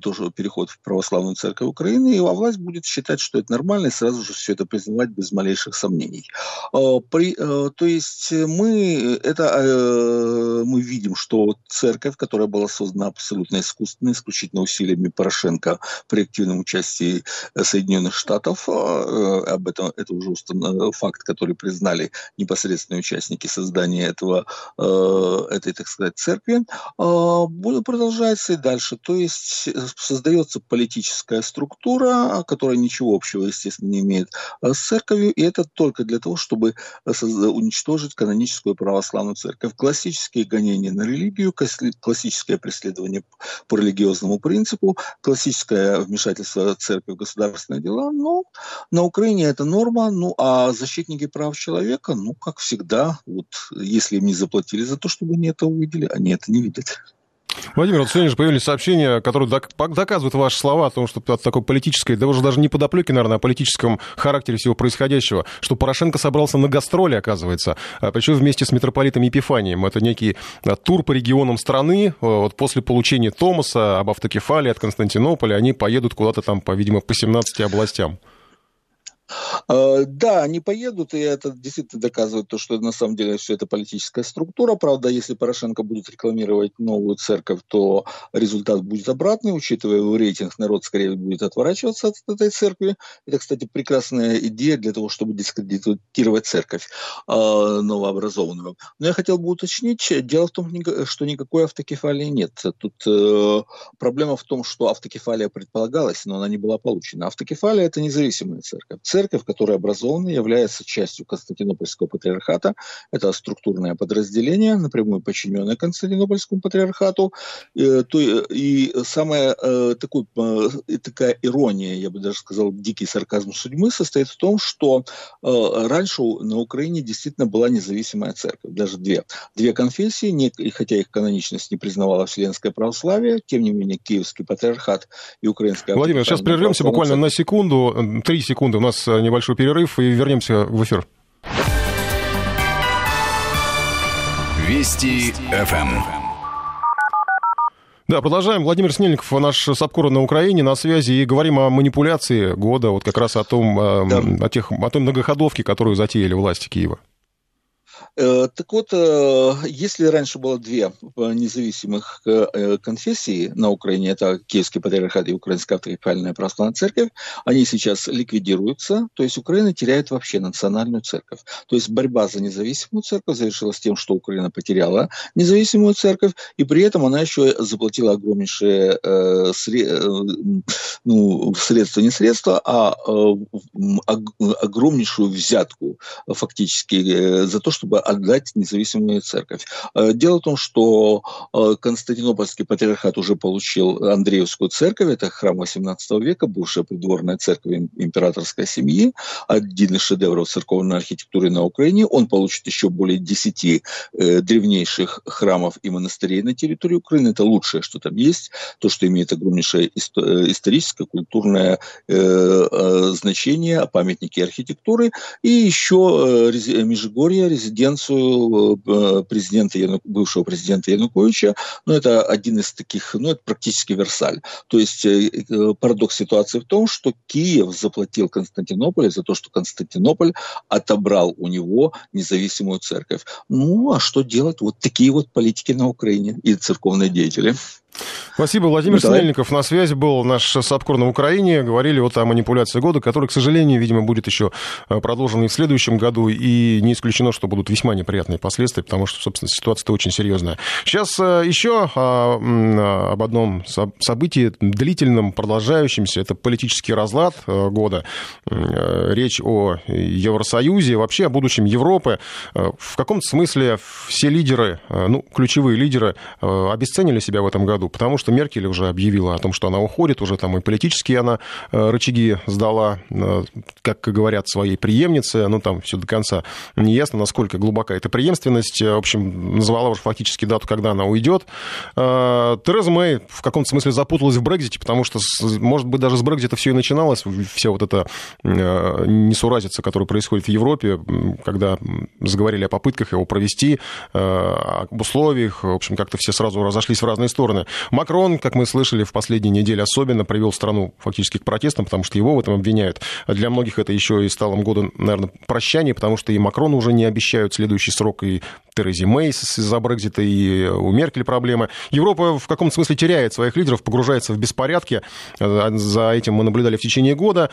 Speaker 6: тоже переход православную церковь Украины, и во власть будет считать, что это нормально, и сразу же все это признавать без малейших сомнений. А, при, э, то есть мы, это, э, мы видим, что церковь, которая была создана абсолютно искусственно, исключительно усилиями Порошенко при активном участии Соединенных Штатов, э, об этом это уже факт, который признали непосредственные участники создания этого, этой, так сказать, церкви, а, продолжается и дальше. То есть создается политическая структура, которая ничего общего, естественно, не имеет э, с церковью, и это только для того, чтобы э, уничтожить каноническую православную церковь. Классические гонения на религию, классическое преследование по религиозному принципу, классическое вмешательство церкви в государственные дела, но на Украине это норма, ну а защитники прав человека, ну как всегда, вот если им не заплатили за то, чтобы они это увидели, они это не видят.
Speaker 1: Владимир, вот сегодня же появились сообщения, которые доказывают ваши слова о том, что от такой политической, да уже даже не подоплеки, наверное, а политическом характере всего происходящего, что Порошенко собрался на гастроли, оказывается, а причем вместе с митрополитом Епифанием. Это некий а, тур по регионам страны. Вот после получения Томаса об автокефалии от Константинополя они поедут куда-то там, по, видимо, по 17 областям.
Speaker 6: Э, да, они поедут, и это действительно доказывает то, что на самом деле все это политическая структура. Правда, если Порошенко будет рекламировать новую церковь, то результат будет обратный, учитывая его рейтинг, народ скорее будет отворачиваться от этой церкви. Это, кстати, прекрасная идея для того, чтобы дискредитировать церковь э, новообразованную. Но я хотел бы уточнить, дело в том, что никакой автокефалии нет. Тут э, проблема в том, что автокефалия предполагалась, но она не была получена. Автокефалия – это независимая церковь церковь, которая образована, является частью Константинопольского патриархата. Это структурное подразделение, напрямую подчиненное Константинопольскому патриархату. Э, и самая э, такой, э, такая ирония, я бы даже сказал, дикий сарказм судьбы состоит в том, что раньше на Украине действительно была независимая церковь, даже две. Две конфессии, и хотя их каноничность не признавала Вселенское православие, тем не менее Киевский патриархат и Украинская
Speaker 1: Владимир, сейчас прервемся буквально на секунду, три секунды. У нас Небольшой перерыв и вернемся в эфир.
Speaker 3: Вести ФМ.
Speaker 1: Да, продолжаем. Владимир Снельников, наш САПКОР на Украине, на связи, и говорим о манипуляции года, вот как раз о том, э, да. о, тех, о той многоходовке, которую затеяли власти Киева.
Speaker 6: Э, так вот, э, если раньше было две независимых э, конфессии на Украине, это Киевский патриархат и Украинская автокефальная православная церковь, они сейчас ликвидируются, то есть Украина теряет вообще национальную церковь. То есть борьба за независимую церковь завершилась тем, что Украина потеряла независимую церковь, и при этом она еще заплатила огромнейшие э, сре, ну, средства, не средства, а э, огромнейшую взятку фактически за то, чтобы отдать независимую церковь. Э, дело в том, что э, Константинопольский патриархат уже получил Андреевскую церковь, это храм 18 века, бывшая придворная церковь императорской семьи, один из шедевров церковной архитектуры на Украине. Он получит еще более 10 э, древнейших храмов и монастырей на территории Украины. Это лучшее, что там есть, то, что имеет огромнейшее историческое, культурное значение, памятники архитектуры. И еще Межигорье, резиденцию э, президента, бывшего президента Януковича, ну, это один из таких, ну, это практически Версаль. То есть э, э, парадокс ситуации в том, что Киев заплатил Константинополю за то, что Константинополь отобрал у него независимую церковь. Ну, а что делать? Вот такие вот политики на Украине и церковные деятели.
Speaker 1: Спасибо. Владимир ну, Снельников на связи был, наш САПКОР на Украине. Говорили вот о манипуляции года, который, к сожалению, видимо, будет еще э, продолжен и в следующем году. И не исключено, что будут весьма неприятные последствия, потому что, собственно, ситуация очень серьезная. Сейчас э, еще а, об одном событии длительном, продолжающемся. Это политический разлад э, года. Речь о Евросоюзе, вообще о будущем Европы. В каком-то смысле все лидеры, ну, ключевые лидеры обесценили себя в этом году году, потому что Меркель уже объявила о том, что она уходит, уже там и политические она э, рычаги сдала, э, как говорят, своей преемнице, ну там все до конца не ясно, насколько глубока эта преемственность, в общем, назвала уже фактически дату, когда она уйдет. Э, Тереза Мэй в каком-то смысле запуталась в Брекзите, потому что, может быть, даже с Брекзита все и начиналось, вся вот эта несуразица, которая происходит в Европе, когда заговорили о попытках его провести, об условиях, в общем, как-то все сразу разошлись в разные стороны. Макрон, как мы слышали, в последние недели особенно привел страну фактически к протестам, потому что его в этом обвиняют. Для многих это еще и стало годом, наверное, прощания, потому что и Макрон уже не обещают следующий срок, и Терези Мэй из-за Брекзита, и у Меркель проблемы. Европа в каком-то смысле теряет своих лидеров, погружается в беспорядки. За этим мы наблюдали в течение года.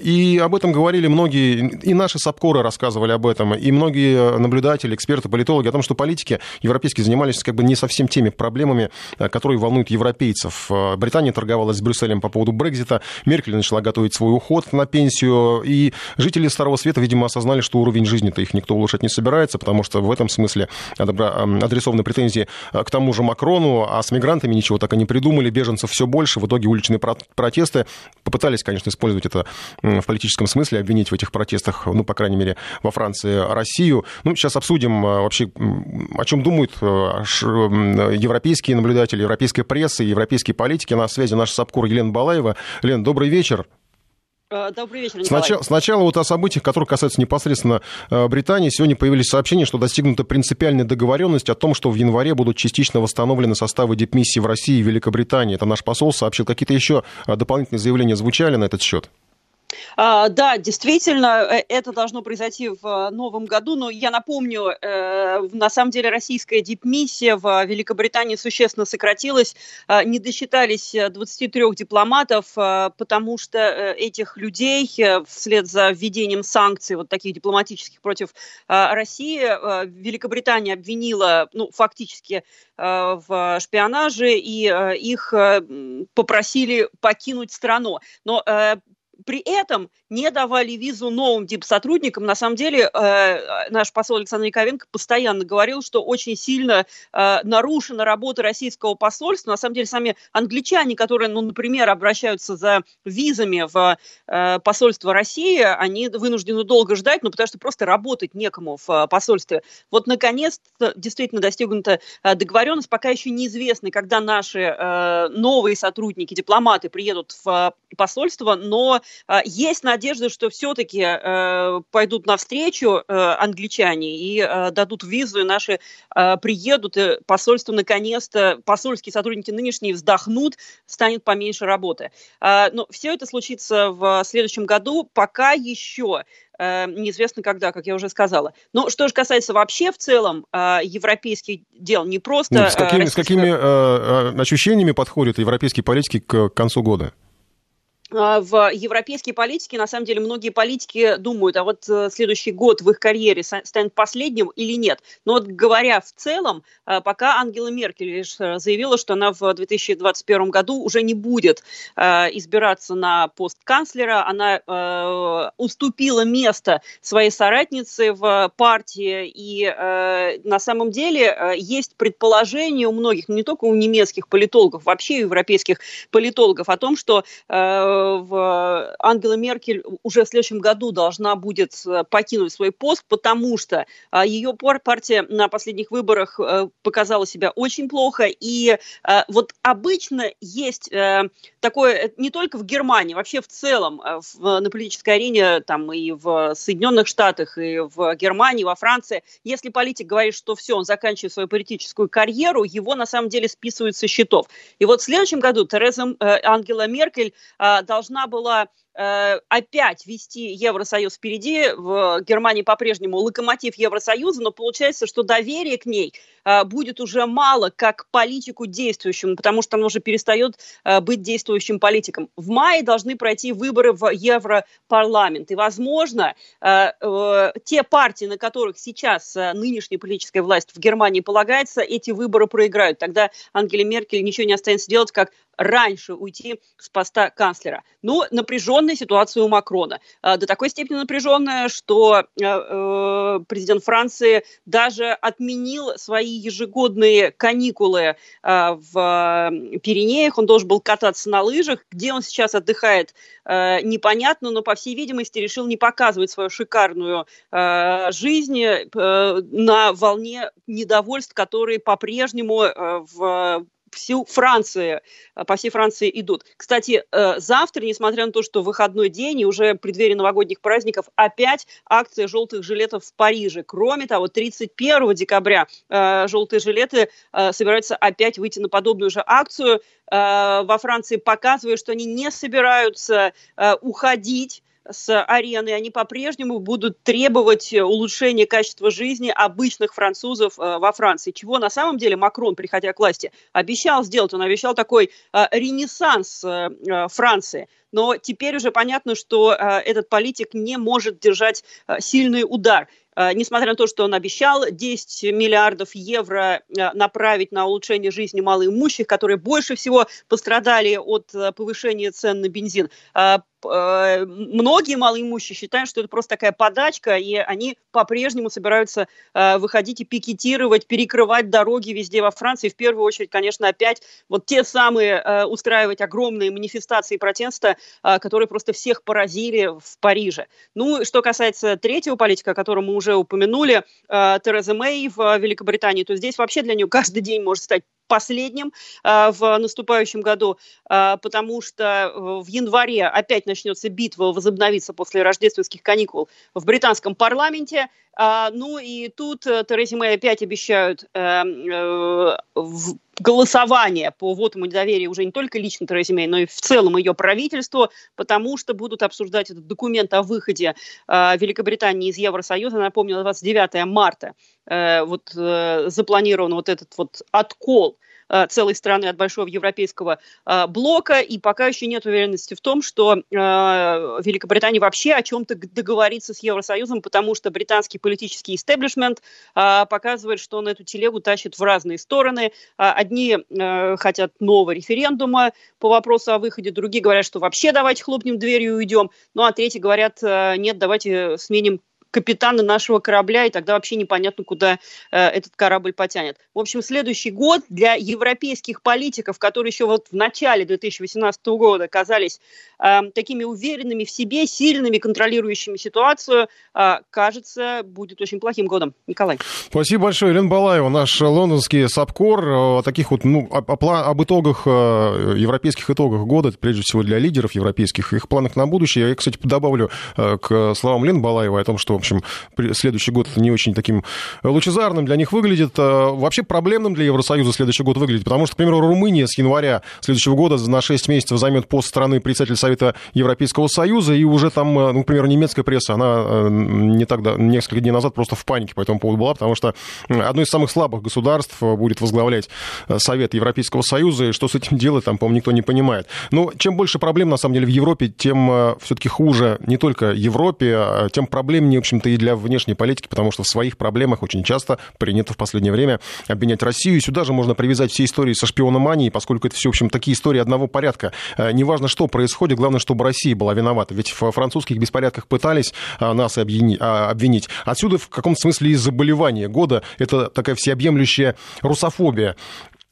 Speaker 1: И об этом говорили многие, и наши САПКОРы рассказывали об этом, и многие наблюдатели, эксперты, политологи, о том, что политики европейские занимались как бы не совсем теми проблемами, которые волнуют европейцев. Британия торговалась с Брюсселем по поводу Брекзита, Меркель начала готовить свой уход на пенсию, и жители Старого Света, видимо, осознали, что уровень жизни-то их никто улучшать не собирается, потому что в этом смысле адресованы претензии э, к тому же Макрону, а с мигрантами ничего так и не придумали, беженцев все больше, в итоге уличные протесты попытались, конечно, использовать это в политическом смысле, обвинить в этих протестах, ну, по крайней мере, во Франции Россию. Ну, сейчас обсудим э, вообще, о чем думают э, европейские наблюдатели, европейская пресса и европейские политики. На связи наш САПКОР Елена Балаева. Лен, добрый вечер.
Speaker 7: Э, добрый вечер,
Speaker 1: Николай. Сначала, сначала вот о событиях, которые касаются непосредственно э, Британии. Сегодня появились сообщения, что достигнута принципиальная договоренность о том, что в январе будут частично восстановлены составы дипмиссии в России и Великобритании. Это наш посол сообщил. Какие-то еще э, дополнительные заявления звучали на этот счет?
Speaker 7: А, да, действительно, э, это должно произойти в э, новом году, но я напомню, э, на самом деле российская дипмиссия в Великобритании существенно сократилась, не досчитались 23 дипломатов, потому что этих людей вслед за введением санкций, вот таких дипломатических против России, Великобритания обвинила, ну, фактически в шпионаже, и их попросили покинуть страну. Но при этом не давали визу новым дипсотрудникам. На самом деле э, наш посол Александр Яковенко постоянно говорил, что очень сильно э, нарушена работа российского посольства. На самом деле сами англичане, которые, ну, например, обращаются за визами в э, посольство России, они вынуждены долго ждать, ну, потому что просто работать некому в посольстве. Вот, наконец, действительно достигнута договоренность. Пока еще неизвестно, когда наши новые сотрудники, дипломаты приедут в посольство, но есть надежда, что все-таки э, пойдут навстречу э, англичане и э, дадут визу, и наши приедут, и посольство наконец-то, посольские сотрудники нынешние вздохнут, станет поменьше работы. А, но все это случится в следующем году. Пока еще неизвестно когда, как я уже сказала. Но что же касается вообще в целом европейских дел, не просто... Ну,
Speaker 1: с какими, российского... с какими ощущениями подходят европейские политики к концу года?
Speaker 7: А, в европейской политике, на самом деле, многие политики думают, а вот э, следующий год в их карьере станет последним или нет. Но вот говоря в целом, э, пока Ангела Меркель лишь э, заявила, что она в 2021 году уже не будет избираться на пост канцлера, она уступила место своей соратнице в партии, и на самом деле есть предположение у многих, не только у немецких политологов, вообще у европейских политологов о том, что в Ангела Меркель уже в следующем году должна будет э, покинуть свой пост, потому что э, ее партия на последних выборах э, показала себя очень плохо. И вот обычно есть такое не только в Германии, вообще в целом на политической арене, там и в Соединенных Штатах, и в Германии, во Франции, если политик говорит, что все, он заканчивает свою политическую карьеру, его на самом деле списывают со счетов. И вот в следующем году Тереза Ангела Меркель должна была опять вести Евросоюз впереди. В Германии по-прежнему локомотив Евросоюза, но получается, что доверие к ней э, будет уже мало как политику действующему, потому что он уже перестает э, быть действующим политиком. В мае должны пройти выборы в Европарламент. И, возможно, э, э, те партии, на которых сейчас э, нынешняя политическая власть в Германии полагается, эти выборы проиграют. Тогда Ангеле Меркель ничего не останется делать, как раньше уйти с поста канцлера. Ну, напряженная ситуация у Макрона. А, до такой степени напряженная, что э, э, президент Франции даже отменил свои ежегодные каникулы в Пиренеях. Он должен был кататься на лыжах. Где он сейчас отдыхает, э, непонятно, но, по всей видимости, решил не показывать свою шикарную жизнь на волне недовольств, которые по-прежнему в всю Францию, э, по всей Франции идут. Кстати, э, завтра, несмотря на то, что выходной день и уже преддверие новогодних праздников, опять акция желтых жилетов в Париже. Кроме того, 31 декабря э, желтые жилеты собираются опять выйти на подобную же акцию во Франции, показывая, что они не собираются уходить с арены, они по-прежнему будут требовать улучшения качества жизни обычных французов э, во Франции. Чего на самом деле Макрон, приходя к власти, обещал сделать. Он обещал такой э, ренессанс э, Франции. Но теперь уже понятно, что этот политик не может держать сильный удар. Э, несмотря на то, что он обещал 10 миллиардов евро э, направить на улучшение жизни малоимущих, которые больше всего пострадали от э, повышения цен на бензин. Многие малоимущие считают, что это просто такая подачка, и они по-прежнему собираются выходить и пикетировать, перекрывать дороги везде во Франции. В первую очередь, конечно, опять вот те самые устраивать огромные манифестации протеста, которые просто всех поразили в Париже. Ну, что касается третьего политика, о котором мы уже упомянули, э, Тереза Мэй в Великобритании, то здесь вообще для нее каждый день может стать последним э, в наступающем году, э, потому что в январе опять начнется битва, возобновится после рождественских каникул в британском парламенте. Ну и тут Терезе Мэй опять обещают голосование по воту недоверия уже не только лично Терезе Мэй, но и в целом ее правительству, потому что будут обсуждать этот документ о выходе э, Великобритании из Евросоюза. Напомню, 29 марта э, вот, э, запланирован вот этот вот откол целой страны от большого европейского э, блока, и пока еще нет уверенности в том, что э, Великобритания вообще о чем-то договорится с Евросоюзом, потому что британский политический истеблишмент показывает, что он эту телегу тащит в разные стороны. Одни хотят нового референдума по вопросу о выходе, другие говорят, что вообще давайте хлопнем дверью и уйдем, ну а третьи говорят, нет, давайте сменим капитана нашего корабля, и тогда вообще непонятно, куда э, этот корабль потянет. В общем, следующий год для европейских политиков, которые еще вот в начале 2018 года казались э, такими уверенными в себе, сильными, контролирующими ситуацию, э, кажется, будет очень плохим годом. Николай.
Speaker 1: Спасибо большое. Елена Балаева, наш лондонский САПКОР. Э, о таких вот, ну, об, об итогах, э, европейских итогах года, прежде всего для лидеров европейских, их планах на будущее. Я, кстати, добавлю э, к словам Лены Балаевой о том, что общем, следующий год не очень таким лучезарным для них выглядит. Вообще проблемным для Евросоюза следующий год выглядит, потому что, к примеру, Румыния с января следующего года на 6 месяцев займет пост страны председателя Совета Европейского Союза, и уже там, ну, к примеру, немецкая пресса, она не так, несколько дней назад просто в панике по этому поводу была, потому что одно из самых слабых государств будет возглавлять Совет Европейского Союза, и что с этим делать, там, по-моему, никто не понимает. Но чем больше проблем, на самом деле, в Европе, тем все-таки хуже не только Европе, а тем проблемнее, общем-то, и для внешней политики, потому что в своих проблемах очень часто принято в последнее время обвинять Россию. И сюда же можно привязать все истории со шпиономанией, поскольку это все, в общем, такие истории одного порядка. Неважно, что происходит, главное, чтобы Россия была виновата. Ведь в французских беспорядках пытались нас обвинить. Отсюда в каком-то смысле и заболевание года. Это такая всеобъемлющая русофобия.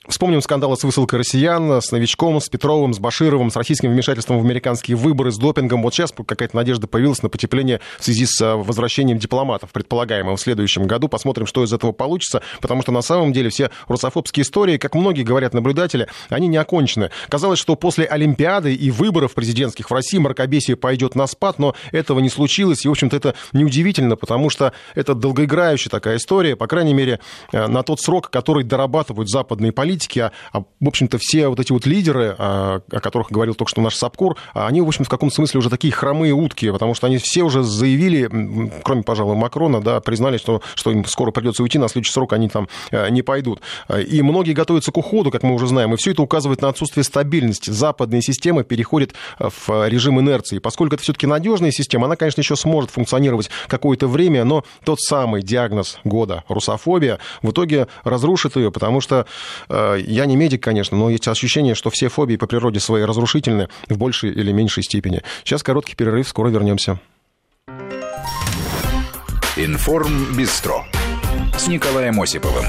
Speaker 1: Вспомним скандалы с высылкой россиян, с Новичком, с Петровым, с Башировым, с российским вмешательством в американские выборы, с допингом. Вот сейчас какая-то надежда появилась на потепление в связи с э, возвращением дипломатов, предполагаемым в следующем году. Посмотрим, что из этого получится, потому что на самом деле все русофобские истории, как многие говорят наблюдатели, они не окончены. Казалось, что после Олимпиады и выборов президентских в России мракобесие пойдет на спад, но этого не случилось. И, в общем-то, это неудивительно, потому что это долгоиграющая такая история, по крайней мере, э, на тот срок, который дорабатывают западные политики политики, а, а, в общем-то, все вот эти вот лидеры, а, о которых говорил только что наш Сапкур, они, в общем, в каком-то смысле уже такие хромые утки, потому что они все уже заявили, кроме, пожалуй, Макрона, да, признали, что, что им скоро придется уйти, на следующий срок они там э, не пойдут. И многие готовятся к уходу, как мы уже знаем, и все это указывает на отсутствие стабильности. Западные системы переходят э, в режим инерции. Поскольку это все-таки надежная система, она, конечно, еще сможет функционировать какое-то время, но тот самый диагноз года, русофобия, в итоге разрушит ее, потому что я не медик, конечно, но есть ощущение, что все фобии по природе своей разрушительны в большей или меньшей степени. Сейчас короткий перерыв, скоро вернемся.
Speaker 3: Информ Бистро с Николаем Осиповым.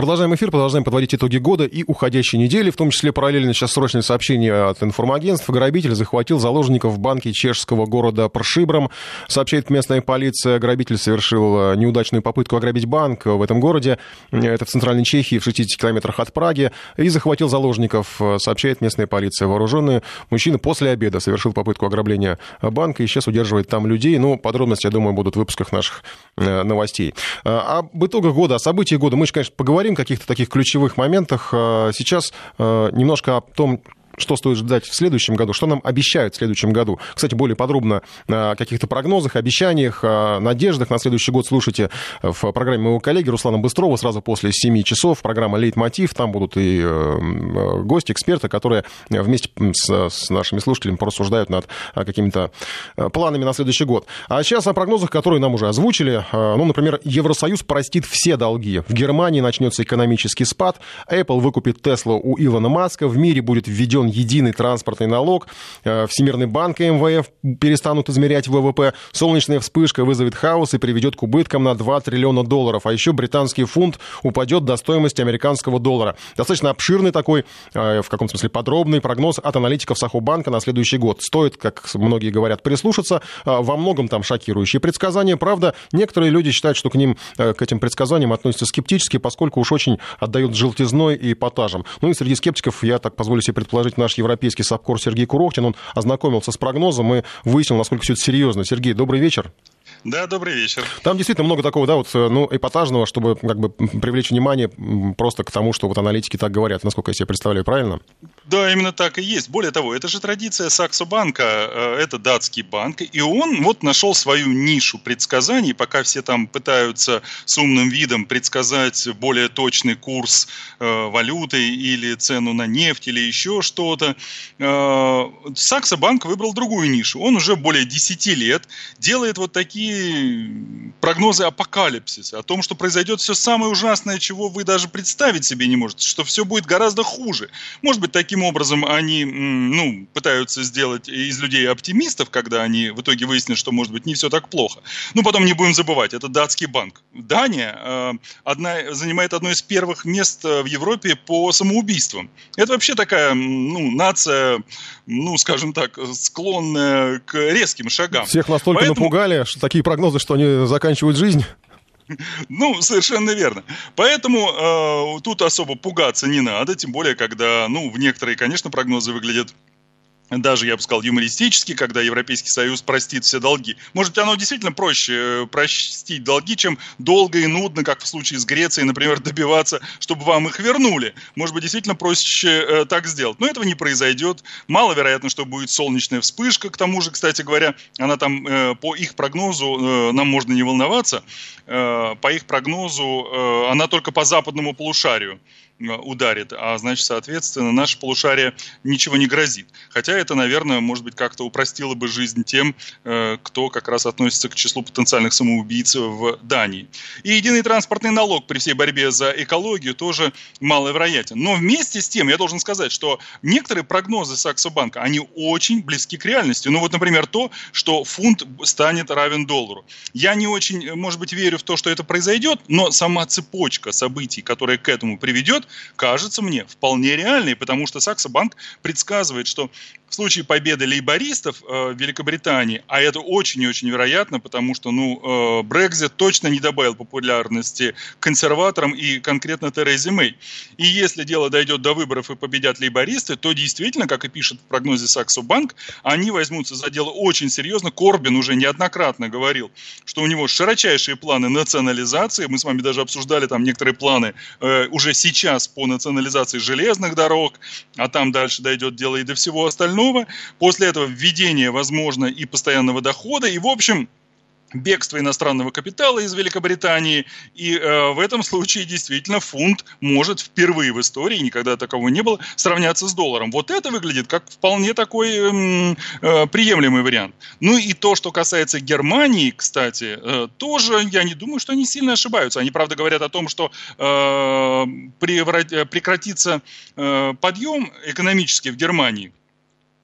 Speaker 1: Продолжаем эфир, продолжаем подводить итоги года и уходящей недели, в том числе параллельно сейчас срочное сообщение от информагентств. Грабитель захватил заложников в банке чешского города Пршибром. Сообщает местная полиция, грабитель совершил неудачную попытку ограбить банк в этом городе. Это в центральной Чехии, в 60 километрах от Праги. И захватил заложников, сообщает местная полиция. Вооруженный мужчина после обеда совершил попытку ограбления банка и сейчас удерживает там людей. Ну, подробности, я думаю, будут в выпусках наших э, новостей. Об итогах года, о событиях года мы, конечно, поговорим поговорим о каких-то таких ключевых моментах. Э, сейчас э, немножко о том, что стоит ждать в следующем году, что нам обещают в следующем году. Кстати, более подробно о каких-то прогнозах, обещаниях, надеждах на следующий год слушайте в программе моего коллеги Руслана Быстрова сразу после 7 часов. Программа «Лейтмотив». Там будут и э, гости, эксперты, которые вместе с, с нашими слушателями порассуждают над какими-то э, планами на следующий год. А сейчас о прогнозах, которые нам уже озвучили. Э, ну, например, Евросоюз простит все долги. В Германии начнется экономический спад. Apple выкупит Tesla у Илона Маска. В мире будет введен единый транспортный налог, э, Всемирный банк и МВФ перестанут измерять ВВП, солнечная вспышка вызовет хаос и приведет к убыткам на 2 триллиона долларов, а еще британский фунт упадет до стоимости американского доллара. Достаточно обширный такой, э, в каком смысле подробный прогноз от аналитиков Сахобанка на следующий год. Стоит, как многие говорят, прислушаться. Э, во многом там шокирующие предсказания. Правда, некоторые люди считают, что к ним, к этим предсказаниям относятся скептически, поскольку уж очень отдают желтизной и эпатажем. Ну и среди скептиков, я так позволю себе предположить, наш европейский САПКОР Сергей Курохтин. Он ознакомился с прогнозом и выяснил, насколько все это серьезно. Сергей, добрый вечер.
Speaker 8: Да, добрый вечер.
Speaker 1: Там действительно много такого, да, вот, э, ну, эпатажного, чтобы как бы привлечь внимание просто к тому, что вот аналитики так говорят, насколько я себе представляю, правильно?
Speaker 8: Да, именно так и есть. Более того, это же традиция Саксо банка, э, это датский банк, и он вот нашел свою нишу предсказаний, пока все там пытаются с умным видом предсказать более точный курс э, валюты или цену на нефть или еще что-то. Саксо банк выбрал другую нишу. Он уже более 10 лет делает вот такие прогнозы апокалипсиса, о том, что произойдет все самое ужасное, чего вы даже представить себе не можете, что все будет гораздо хуже. Может быть, таким образом они ну, пытаются сделать из людей оптимистов, когда они в итоге выяснят, что, может быть, не все так плохо. Ну, потом не будем забывать, это датский банк. Дания э, одна, занимает одно из первых мест э, в Европе по самоубийствам. Это вообще такая ну, нация, ну, скажем так, склонная к резким шагам.
Speaker 1: Всех настолько Поэтому... напугали, что такие прогнозы, что они заканчивают жизнь?
Speaker 8: Ну, совершенно верно. Поэтому э, тут особо пугаться не надо, тем более, когда, ну, в некоторые, конечно, прогнозы выглядят даже, я бы сказал, юмористически, когда Европейский Союз простит все долги. Может быть, оно действительно проще э, простить долги, чем долго и нудно, как в случае с Грецией, например, добиваться, чтобы вам их вернули. Может быть, действительно проще э, так сделать. Но этого не произойдет. Маловероятно, что будет солнечная вспышка. К тому же, кстати говоря, она там, э, по их прогнозу, нам можно не волноваться, по их прогнозу, она только по западному полушарию. Э, ударит, а значит, соответственно, наше полушарие ничего не грозит. Хотя это, наверное, может быть, как-то упростило бы жизнь тем, э, кто как раз относится к числу потенциальных самоубийц в Дании. И единый транспортный налог при всей борьбе за экологию тоже маловероятен. Но вместе с тем, я должен сказать, что некоторые прогнозы Саксобанка, они очень близки к реальности. Ну вот, например, то, что фунт станет равен доллару. Я не очень, может быть, верю в то, что это произойдет, но сама цепочка событий, которая к этому приведет, кажется мне вполне реальной, потому что Саксо Банк предсказывает, что в случае победы лейбористов э, в Великобритании, а это очень и очень вероятно, потому что ну, Брекзит точно не добавил популярности консерваторам и конкретно Терезе Мэй. И если дело дойдет до выборов и победят лейбористы, то действительно, как и пишет в прогнозе Саксо Банк, они возьмутся за дело очень серьезно. Корбин уже неоднократно говорил, что у него широчайшие планы национализации. Мы с вами даже обсуждали там некоторые планы э, уже сейчас по национализации железных дорог, а там дальше дойдет дело и до всего остального остального. После этого введение, возможно, и постоянного дохода. И, в общем, бегство иностранного капитала из Великобритании. И э, в этом случае действительно фунт может впервые в истории, никогда такого не было, сравняться с долларом. Вот это выглядит как вполне такой э, э, приемлемый вариант. Ну и то, что касается Германии, кстати, э, тоже я не думаю, что они сильно ошибаются. Они, правда, говорят о том, что э, прекратится э, подъем экономический в Германии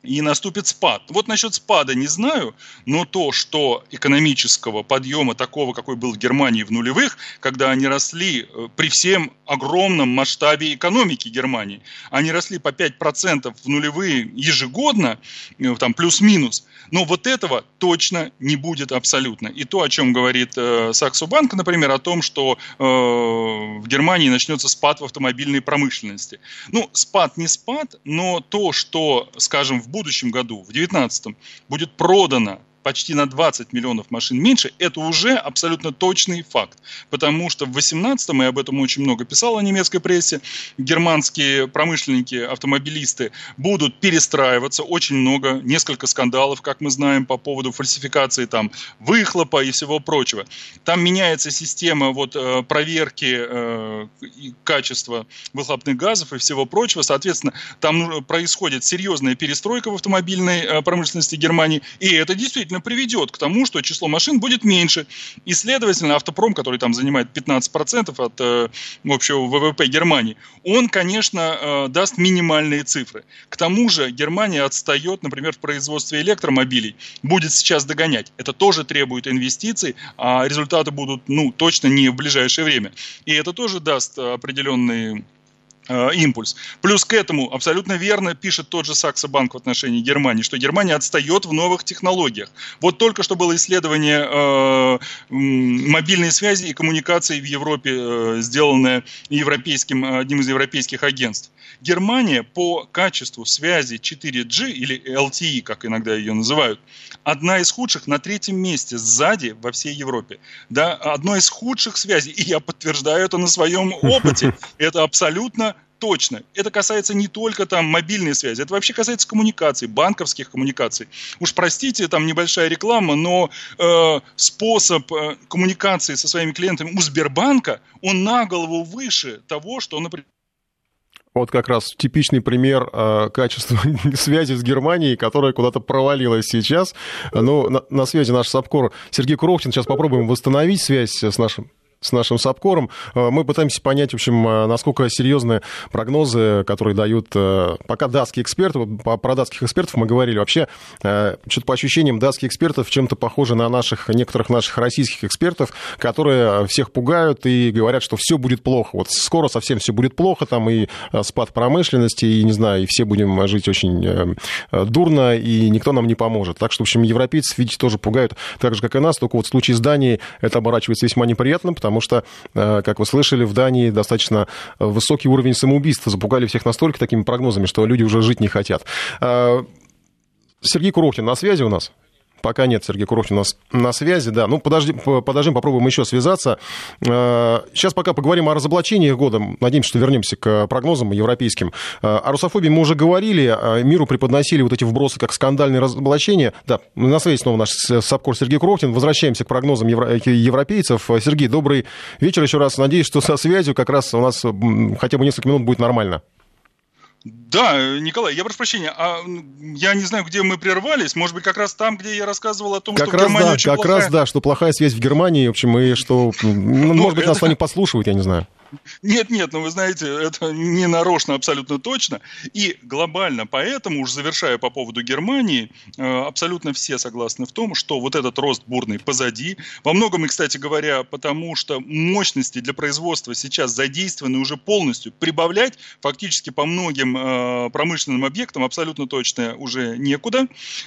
Speaker 8: и наступит спад. Вот насчет спада не знаю, но то, что экономического подъема такого, какой был в Германии в нулевых, когда они росли э, при всем огромном масштабе экономики Германии, они росли по 5% в нулевые ежегодно, э, там плюс-минус, но вот этого точно не будет абсолютно. И то, о чем говорит э, Саксо Банк, например, о том, что э, в Германии начнется спад в автомобильной промышленности. Ну, спад не спад, но то, что, скажем, в будущем году, в 2019, будет продано почти на 20 миллионов машин меньше, это уже абсолютно точный факт. Потому что в 18-м, и об этом очень много писала немецкой прессе, германские промышленники, автомобилисты будут перестраиваться. Очень много, несколько скандалов, как мы знаем, по поводу фальсификации там выхлопа и всего прочего. Там меняется система вот, э, проверки э, качества выхлопных газов и всего прочего. Соответственно, там происходит серьезная перестройка в автомобильной э, промышленности Германии. И это действительно действительно приведет к тому, что число машин будет меньше. И, следовательно, автопром, который там занимает 15% от э, общего ВВП Германии, он, конечно, э, даст минимальные цифры. К тому же Германия отстает, например, в производстве электромобилей, будет сейчас догонять. Это тоже требует инвестиций, а результаты будут, ну, точно не в ближайшее время. И это тоже даст определенные импульс. Плюс к этому абсолютно верно пишет тот же Саксо Банк в отношении Германии, что Германия отстает в новых технологиях. Вот только что было исследование э, мобильной связи и коммуникации в Европе, э, сделанное европейским, одним из европейских агентств. Германия по качеству связи 4G или LTE, как иногда ее называют, одна из худших на третьем месте сзади во всей Европе. Да, одно из худших связей, и я подтверждаю это на своем опыте. Это абсолютно точно. Это касается не только там мобильной связи, это вообще касается коммуникаций, банковских коммуникаций. Уж простите, там небольшая реклама, но э, способ э, коммуникации со своими клиентами у Сбербанка, он на голову выше того, что, например,
Speaker 1: вот как раз типичный пример э, качества связи с Германией, которая куда-то провалилась сейчас. Ну, на, на связи наш САПКОР Сергей Курохтин. Сейчас попробуем восстановить связь с нашим с нашим САПКОРом. Э, мы пытаемся понять, в общем, э, насколько серьезные прогнозы, которые дают э, пока датские эксперты. Про датских экспертов мы говорили. Вообще, что-то по ощущениям, датские эксперты в чем-то похожи на наших, некоторых наших российских экспертов, которые всех пугают и говорят, что все будет плохо. Вот скоро совсем все будет плохо, там и спад промышленности, и, не знаю, и все будем жить очень дурно, и никто нам не поможет. Так что, в общем, европейцы, видите, тоже пугают так же, как и нас, только вот в случае с Данией это оборачивается весьма неприятным, потому потому что, э, как вы слышали, в Дании достаточно высокий уровень самоубийства. Запугали всех настолько такими прогнозами, что люди уже жить не хотят. Э, Сергей Курохтин на связи у нас? Пока нет, Сергей Курохтин у нас на связи, да. Ну, подожди, подождем, попробуем еще связаться. Сейчас пока поговорим о разоблачении года. Надеемся, что вернемся к прогнозам европейским. О русофобии мы уже говорили, миру преподносили вот эти вбросы как скандальные разоблачения. Да, на связи снова наш САПКОР Сергей Курохтин. Возвращаемся к прогнозам европейцев. Сергей, добрый вечер еще раз. Надеюсь, что со связью как раз у нас хотя бы несколько минут будет нормально.
Speaker 8: Да, Николай, я прошу прощения, а я не знаю, где мы прервались, может быть, как раз там, где я рассказывал о том,
Speaker 1: как
Speaker 8: что
Speaker 1: раз,
Speaker 8: Германия
Speaker 1: да,
Speaker 8: очень
Speaker 1: как
Speaker 8: плохая.
Speaker 1: раз, да, что плохая связь в Германии, в общем, и что, ну,
Speaker 8: Ну,
Speaker 1: может быть, нас они послушивают, я не знаю.
Speaker 8: Нет, нет, ну вы знаете, это не нарочно абсолютно точно. И глобально поэтому, уж завершая по поводу Германии, э, абсолютно все согласны в том, что вот этот рост бурный позади. Во многом, и, кстати говоря, потому что мощности для производства сейчас задействованы уже полностью. Прибавлять фактически по многим э, промышленным объектам абсолютно точно уже некуда.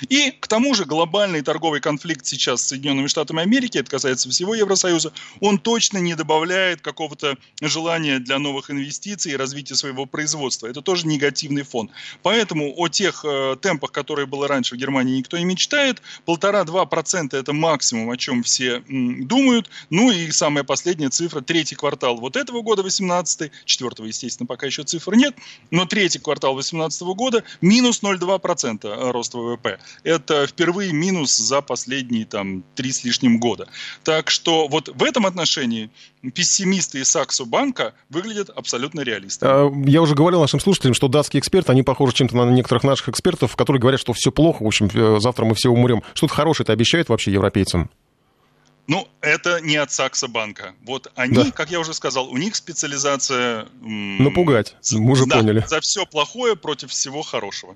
Speaker 8: И к тому же глобальный торговый конфликт сейчас с Соединенными Штатами Америки, это касается всего Евросоюза, он точно не добавляет какого-то желания для новых инвестиций и развития своего производства. Это тоже негативный фон. Поэтому о тех э, темпах, которые было раньше в Германии, никто не мечтает. Полтора-два процента это максимум, о чем все м, думают. Ну и самая последняя цифра, третий квартал вот этого года, 18 четвертого, естественно, пока еще цифр нет, но третий квартал 2018 года минус 0,2% рост ВВП. Это впервые минус за последние там три с лишним года. Так что вот в этом отношении пессимисты из Саксо банка выглядят абсолютно реалистами.
Speaker 1: А, Я уже говорил нашим слушателям, что датские эксперты, они похожи чем-то на некоторых наших экспертов, которые говорят, что все плохо, в общем, э, завтра мы все умрем. Что-то хорошее это обещает вообще европейцам?
Speaker 8: Ну, это не от Сакса банка. Вот они,
Speaker 1: Да.
Speaker 8: как я уже сказал, у них специализация...
Speaker 1: Напугать, мы уже
Speaker 8: да,
Speaker 1: поняли.
Speaker 8: За все плохое против всего хорошего.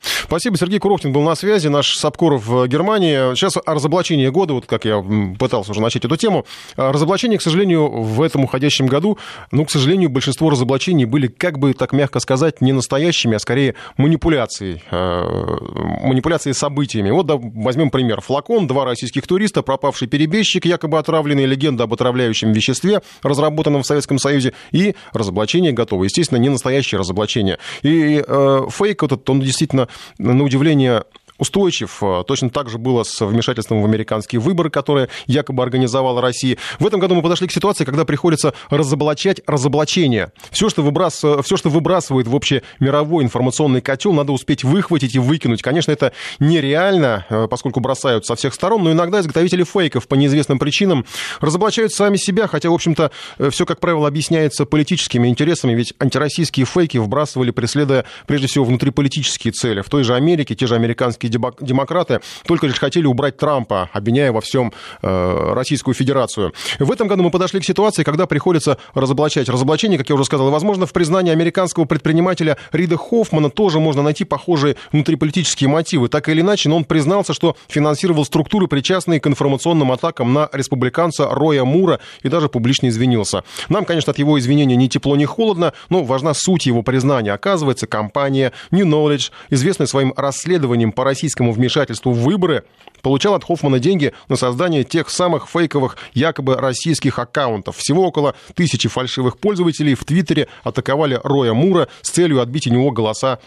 Speaker 1: Спасибо, Сергей Курохтин был на связи, наш Сапкор в Германии. Сейчас о разоблачении года, вот как я пытался уже начать эту тему. А Разоблачения, к сожалению, в этом уходящем году, ну, к сожалению, большинство разоблачений были, как бы так мягко сказать, не настоящими, а скорее манипуляцией, э, манипуляцией событиями. Вот да, возьмем пример. Флакон, два российских туриста, пропавший перебежчик, якобы отравленный, легенда об отравляющем веществе, разработанном в Советском Союзе, и разоблачение готово. Естественно, не настоящее разоблачение. И э, фейк этот, он действительно, на удивление, устойчив. Э, Точно так же было с вмешательством в американские выборы, которые якобы организовала Россия. В этом году мы подошли к ситуации, когда приходится разоблачать разоблачение. Все, что, выбрас... все, что выбрасывает в общий мировой информационный котел, надо успеть выхватить и выкинуть. Конечно, это нереально, э, поскольку бросают со всех сторон, но иногда изготовители фейков по неизвестным причинам разоблачают сами себя, хотя, в общем-то, все, как правило, объясняется политическими интересами, ведь антироссийские фейки вбрасывали, преследуя прежде всего внутриполитические цели. В той же Америке те же американские деба- демократы только лишь хотели убрать Трампа, обвиняя во всем э, Российскую Федерацию. В этом году мы подошли к ситуации, когда приходится разоблачать разоблачение, как я уже сказал, возможно, в признании американского предпринимателя Рида Хоффмана тоже можно найти похожие внутриполитические мотивы. Так или иначе, но он признался, что финансировал структуры, причастные к информационным атакам на республиканца Роя Мура, и даже публично извинился. Нам, конечно, от его извинения ни тепло, ни холодно, но важна суть его признания. Оказывается, компания New Knowledge, известная своим расследованием по российскому вмешательству в выборы, получала от Хоффмана деньги на создание тех самых фейковых якобы российских аккаунтов. Всего около тысячи фальшивых пользователей в Твиттере атаковали Роя Мура с целью отбить у него голоса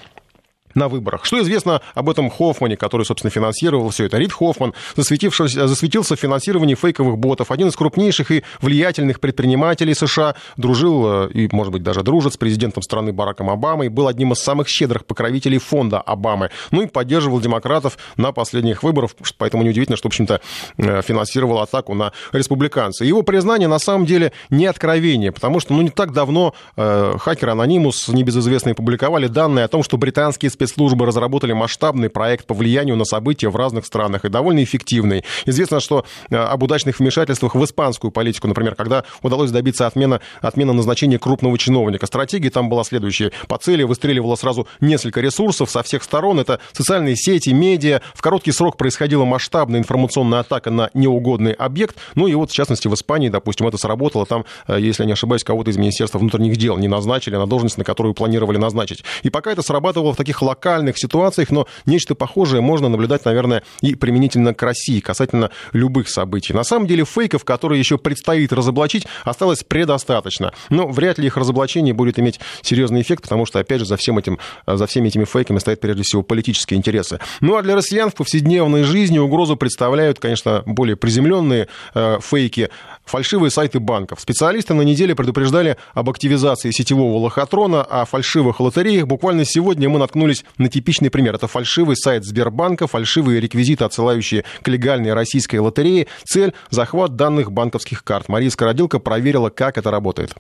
Speaker 1: на выборах. Что известно об этом Хоффмане, который, собственно, финансировал все это? Рид Хоффман засветился в финансировании фейковых ботов. Один из крупнейших и влиятельных предпринимателей США дружил э, и, может быть, даже дружит с президентом страны Бараком Обамой, был одним из самых щедрых покровителей фонда Обамы. Ну и поддерживал демократов на последних выборах, поэтому неудивительно, что, в общем-то, э, финансировал атаку на республиканца. Его признание, на самом деле, не откровение, потому что, ну, не так давно э, хакеры Анонимус, небезызвестные, публиковали данные о том, что британские спецслужбы разработали масштабный проект по влиянию на события в разных странах и довольно эффективный. Известно, что э, об удачных вмешательствах в испанскую политику, например, когда удалось добиться отмена, отмена назначения крупного чиновника. Стратегия там была следующая. По цели выстреливало сразу несколько ресурсов со всех сторон. Это социальные сети, медиа. В короткий срок происходила масштабная информационная атака на неугодный объект. Ну и вот, в частности, в Испании, допустим, это сработало. Там, э, если я не ошибаюсь, кого-то из Министерства внутренних дел не назначили на должность, на которую планировали назначить. И пока это срабатывало в таких локальных ситуациях, но нечто похожее можно наблюдать, наверное, и применительно к России, касательно любых событий. На самом деле фейков, которые еще предстоит разоблачить, осталось предостаточно. Но вряд ли их разоблачение будет иметь серьезный эффект, потому что, опять же, за, всем этим, за всеми этими фейками стоят прежде всего политические интересы. Ну а для россиян в повседневной жизни угрозу представляют, конечно, более приземленные э, фейки, фальшивые сайты банков. Специалисты на неделе предупреждали об активизации сетевого лохотрона, о фальшивых лотереях. Буквально сегодня мы наткнулись на типичный пример. Это фальшивый сайт Сбербанка, фальшивые реквизиты, отсылающие к легальной российской лотерее. Цель – захват данных банковских карт. Мария Скородилка проверила, как это работает.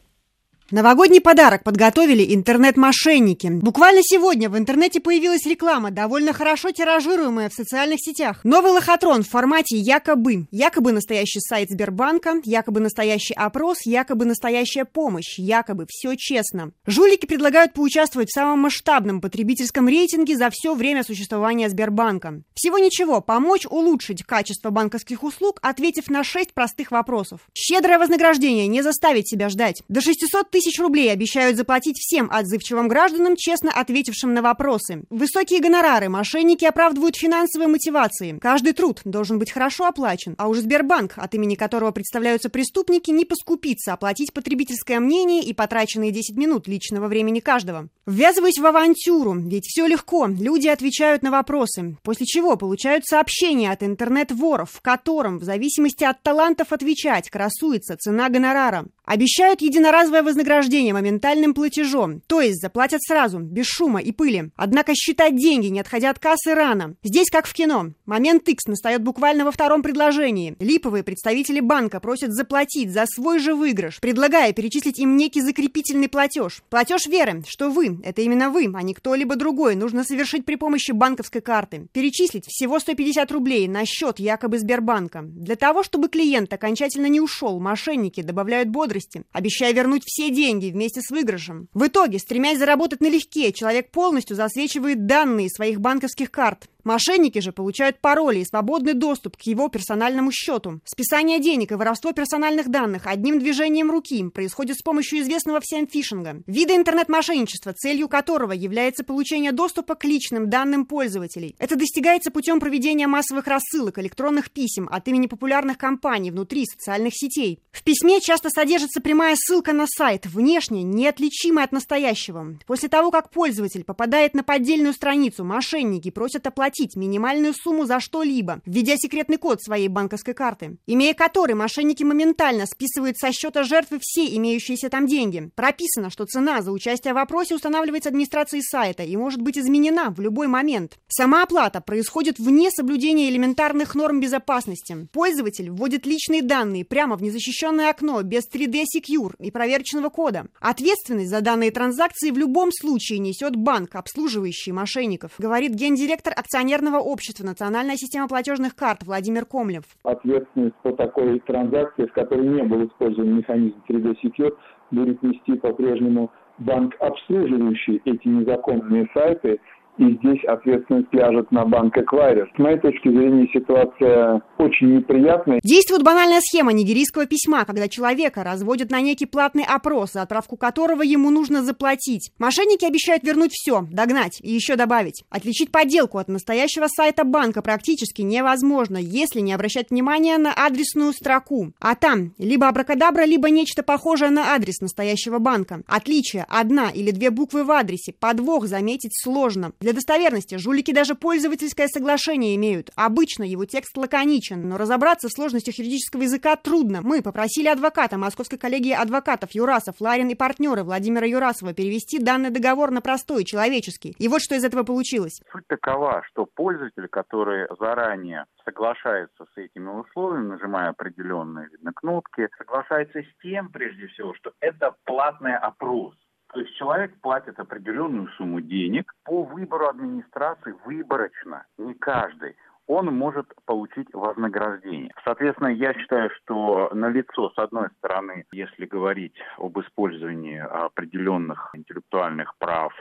Speaker 9: Новогодний подарок подготовили интернет-мошенники. Буквально сегодня в интернете появилась реклама, довольно хорошо тиражируемая в социальных сетях. Новый лохотрон в формате якобы. Якобы настоящий сайт Сбербанка, якобы настоящий опрос, якобы настоящая помощь, якобы все честно. Жулики предлагают поучаствовать в самом масштабном потребительском рейтинге за все время существования Сбербанка. Всего ничего, помочь улучшить качество банковских услуг, ответив на шесть простых вопросов. Щедрое вознаграждение не заставить себя ждать. До 600 тысяч тысяч рублей обещают заплатить всем отзывчивым гражданам, честно ответившим на вопросы. Высокие гонорары мошенники оправдывают финансовые мотивации. Каждый труд должен быть хорошо оплачен, а уже Сбербанк, от имени которого представляются преступники, не поскупится оплатить потребительское мнение и потраченные 10 минут личного времени каждого. Ввязываясь в авантюру, ведь все легко, люди отвечают на вопросы, после чего получают сообщение от интернет-воров, в котором, в зависимости от талантов отвечать, красуется цена гонорара. Обещают единоразовое вознаграждение моментальным платежом, то есть заплатят сразу, без шума и пыли. Однако считать деньги, не отходя от кассы, рано. Здесь как в кино. Момент X настает буквально во втором предложении. Липовые представители банка просят заплатить за свой же выигрыш, предлагая перечислить им некий закрепительный платеж. Платеж веры, что вы, это именно вы, а не кто-либо другой, нужно совершить при помощи банковской карты. Перечислить всего 150 рублей на счет якобы Сбербанка. Для того, чтобы клиент окончательно не ушел, мошенники добавляют бодрость бодрости, обещая вернуть все деньги вместе с выигрышем. В итоге, стремясь заработать налегке, человек полностью засвечивает данные своих банковских карт. Мошенники же получают пароли и свободный доступ к его персональному счету. Списание денег и воровство персональных данных одним движением руки происходит с помощью известного всем фишинга. Вида интернет-мошенничества, целью которого является получение доступа к личным данным пользователей. Это достигается путем проведения массовых рассылок электронных писем от имени популярных компаний внутри социальных сетей. В письме часто содержится прямая ссылка на сайт, внешне неотличимый от настоящего. После того, как пользователь попадает на поддельную страницу, мошенники просят оплатить заплатить минимальную сумму за что-либо, введя секретный код своей банковской карты, имея который мошенники моментально списывают со счета жертвы все имеющиеся там деньги. Прописано, что цена за участие в опросе устанавливается администрацией сайта и может быть изменена в любой момент. Сама оплата происходит вне соблюдения элементарных норм безопасности. Пользователь вводит личные данные прямо в незащищенное окно без 3D Secure и проверочного кода. Ответственность за данные транзакции в любом случае несет банк, обслуживающий мошенников, говорит гендиректор акционерного акционерного общества «Национальная система платежных карт» Владимир Комлев.
Speaker 10: Ответственность по такой транзакции, в которой не был использован механизм 3D Secure, будет нести по-прежнему банк, обслуживающий эти незаконные сайты – и здесь ответственность ляжет на банк Эквайрер. С моей точки зрения ситуация очень неприятная.
Speaker 9: Действует банальная схема нигерийского письма, когда человека разводят на некий платный опрос, за отправку которого ему нужно заплатить. Мошенники обещают вернуть все, догнать и еще добавить. Отличить подделку от настоящего сайта банка практически невозможно, если не обращать внимания на адресную строку. А там либо абракадабра, либо нечто похожее на адрес настоящего банка. Отличие – одна или две буквы в адресе. Подвох заметить сложно. Для достоверности жулики даже пользовательское соглашение имеют. Обычно его текст лаконичен, но разобраться в сложностях юридического языка трудно. Мы попросили адвоката Московской коллегии адвокатов Юрасов, Ларин и партнеры Владимира Юрасова перевести данный договор на простой, человеческий. И вот что из этого получилось.
Speaker 11: Суть такова, что пользователь, который заранее соглашается с этими условиями, нажимая определенные видно, кнопки, соглашается с тем, прежде всего, что это платный опрос. То есть человек платит определенную сумму денег по выбору администрации выборочно, не каждый он может получить вознаграждение. Соответственно, я считаю, что на лицо, с одной стороны, если говорить об использовании определенных интеллектуальных прав,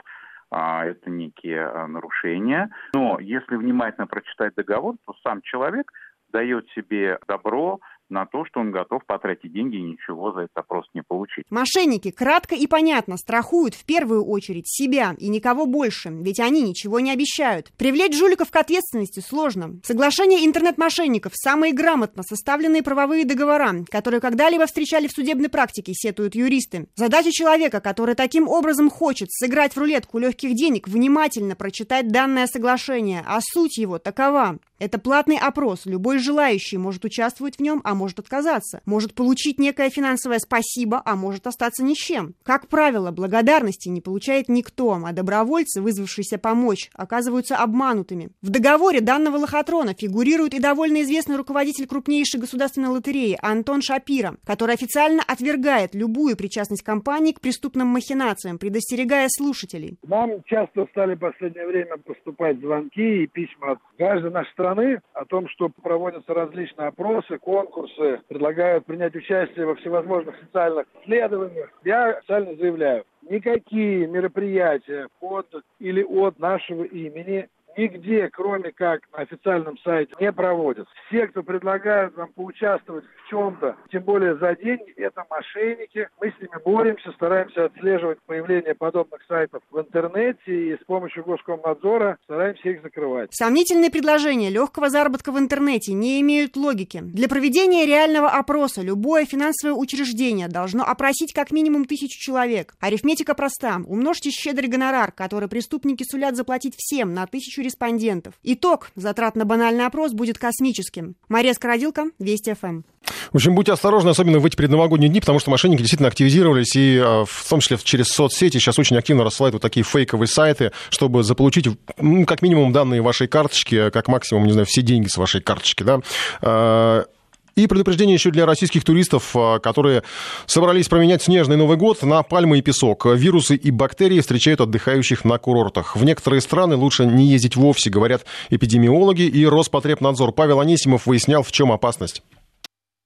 Speaker 11: а, это некие а, нарушения. Но если внимательно прочитать договор, то сам человек дает себе добро на то, что он готов потратить деньги и ничего за этот опрос не получить.
Speaker 9: Мошенники кратко и понятно страхуют в первую очередь себя и никого больше, ведь они ничего не обещают. Привлечь жуликов к ответственности сложно. Соглашение интернет-мошенников – самые грамотно составленные правовые договора, которые когда-либо встречали в судебной практике, сетуют юристы. Задача человека, который таким образом хочет сыграть в рулетку легких денег, внимательно прочитать данное соглашение, а суть его такова. Это платный опрос. Любой желающий может участвовать в нем, а может отказаться. Может получить некое финансовое спасибо, а может остаться ни с чем. Как правило, благодарности не получает никто, а добровольцы, вызвавшиеся помочь, оказываются обманутыми. В договоре данного лохотрона фигурирует и довольно известный руководитель крупнейшей государственной лотереи Антон Шапира, который официально отвергает любую причастность компании к преступным махинациям, предостерегая слушателей.
Speaker 12: Нам часто стали в последнее время поступать звонки и письма от граждан нашей страны, о том, что проводятся различные опросы, конкурсы, предлагают принять участие во всевозможных социальных исследованиях. Я официально заявляю, никакие мероприятия под или от нашего имени нигде, кроме как на официальном сайте, не проводятся. Все, кто предлагают нам поучаствовать в чем-то, тем более за деньги, это мошенники. Мы с ними боремся, стараемся отслеживать появление подобных сайтов в интернете и с помощью Госкомнадзора стараемся их закрывать.
Speaker 9: Сомнительные предложения легкого заработка в интернете не имеют логики. Для проведения реального опроса любое финансовое учреждение должно опросить как минимум тысячу человек. Арифметика проста. Умножьте щедрый гонорар, который преступники сулят заплатить всем на тысячу респондентов. Итог затрат на банальный опрос будет космическим. Мария Скородилка, Вести ФМ.
Speaker 1: В общем, будьте осторожны, особенно в эти предновогодние дни, потому что мошенники действительно активизировались, и а, в том числе через соцсети сейчас очень активно рассылают вот такие фейковые сайты, чтобы заполучить, ну, как минимум, данные вашей карточки, как максимум, не знаю, все деньги с вашей карточки, да. И предупреждение еще для российских туристов, а, которые собрались променять снежный Новый год на пальмы и песок. Вирусы и бактерии встречают отдыхающих на курортах. В некоторые страны лучше не ездить вовсе, говорят эпидемиологи и Роспотребнадзор. Павел Анисимов выяснял, в чем опасность.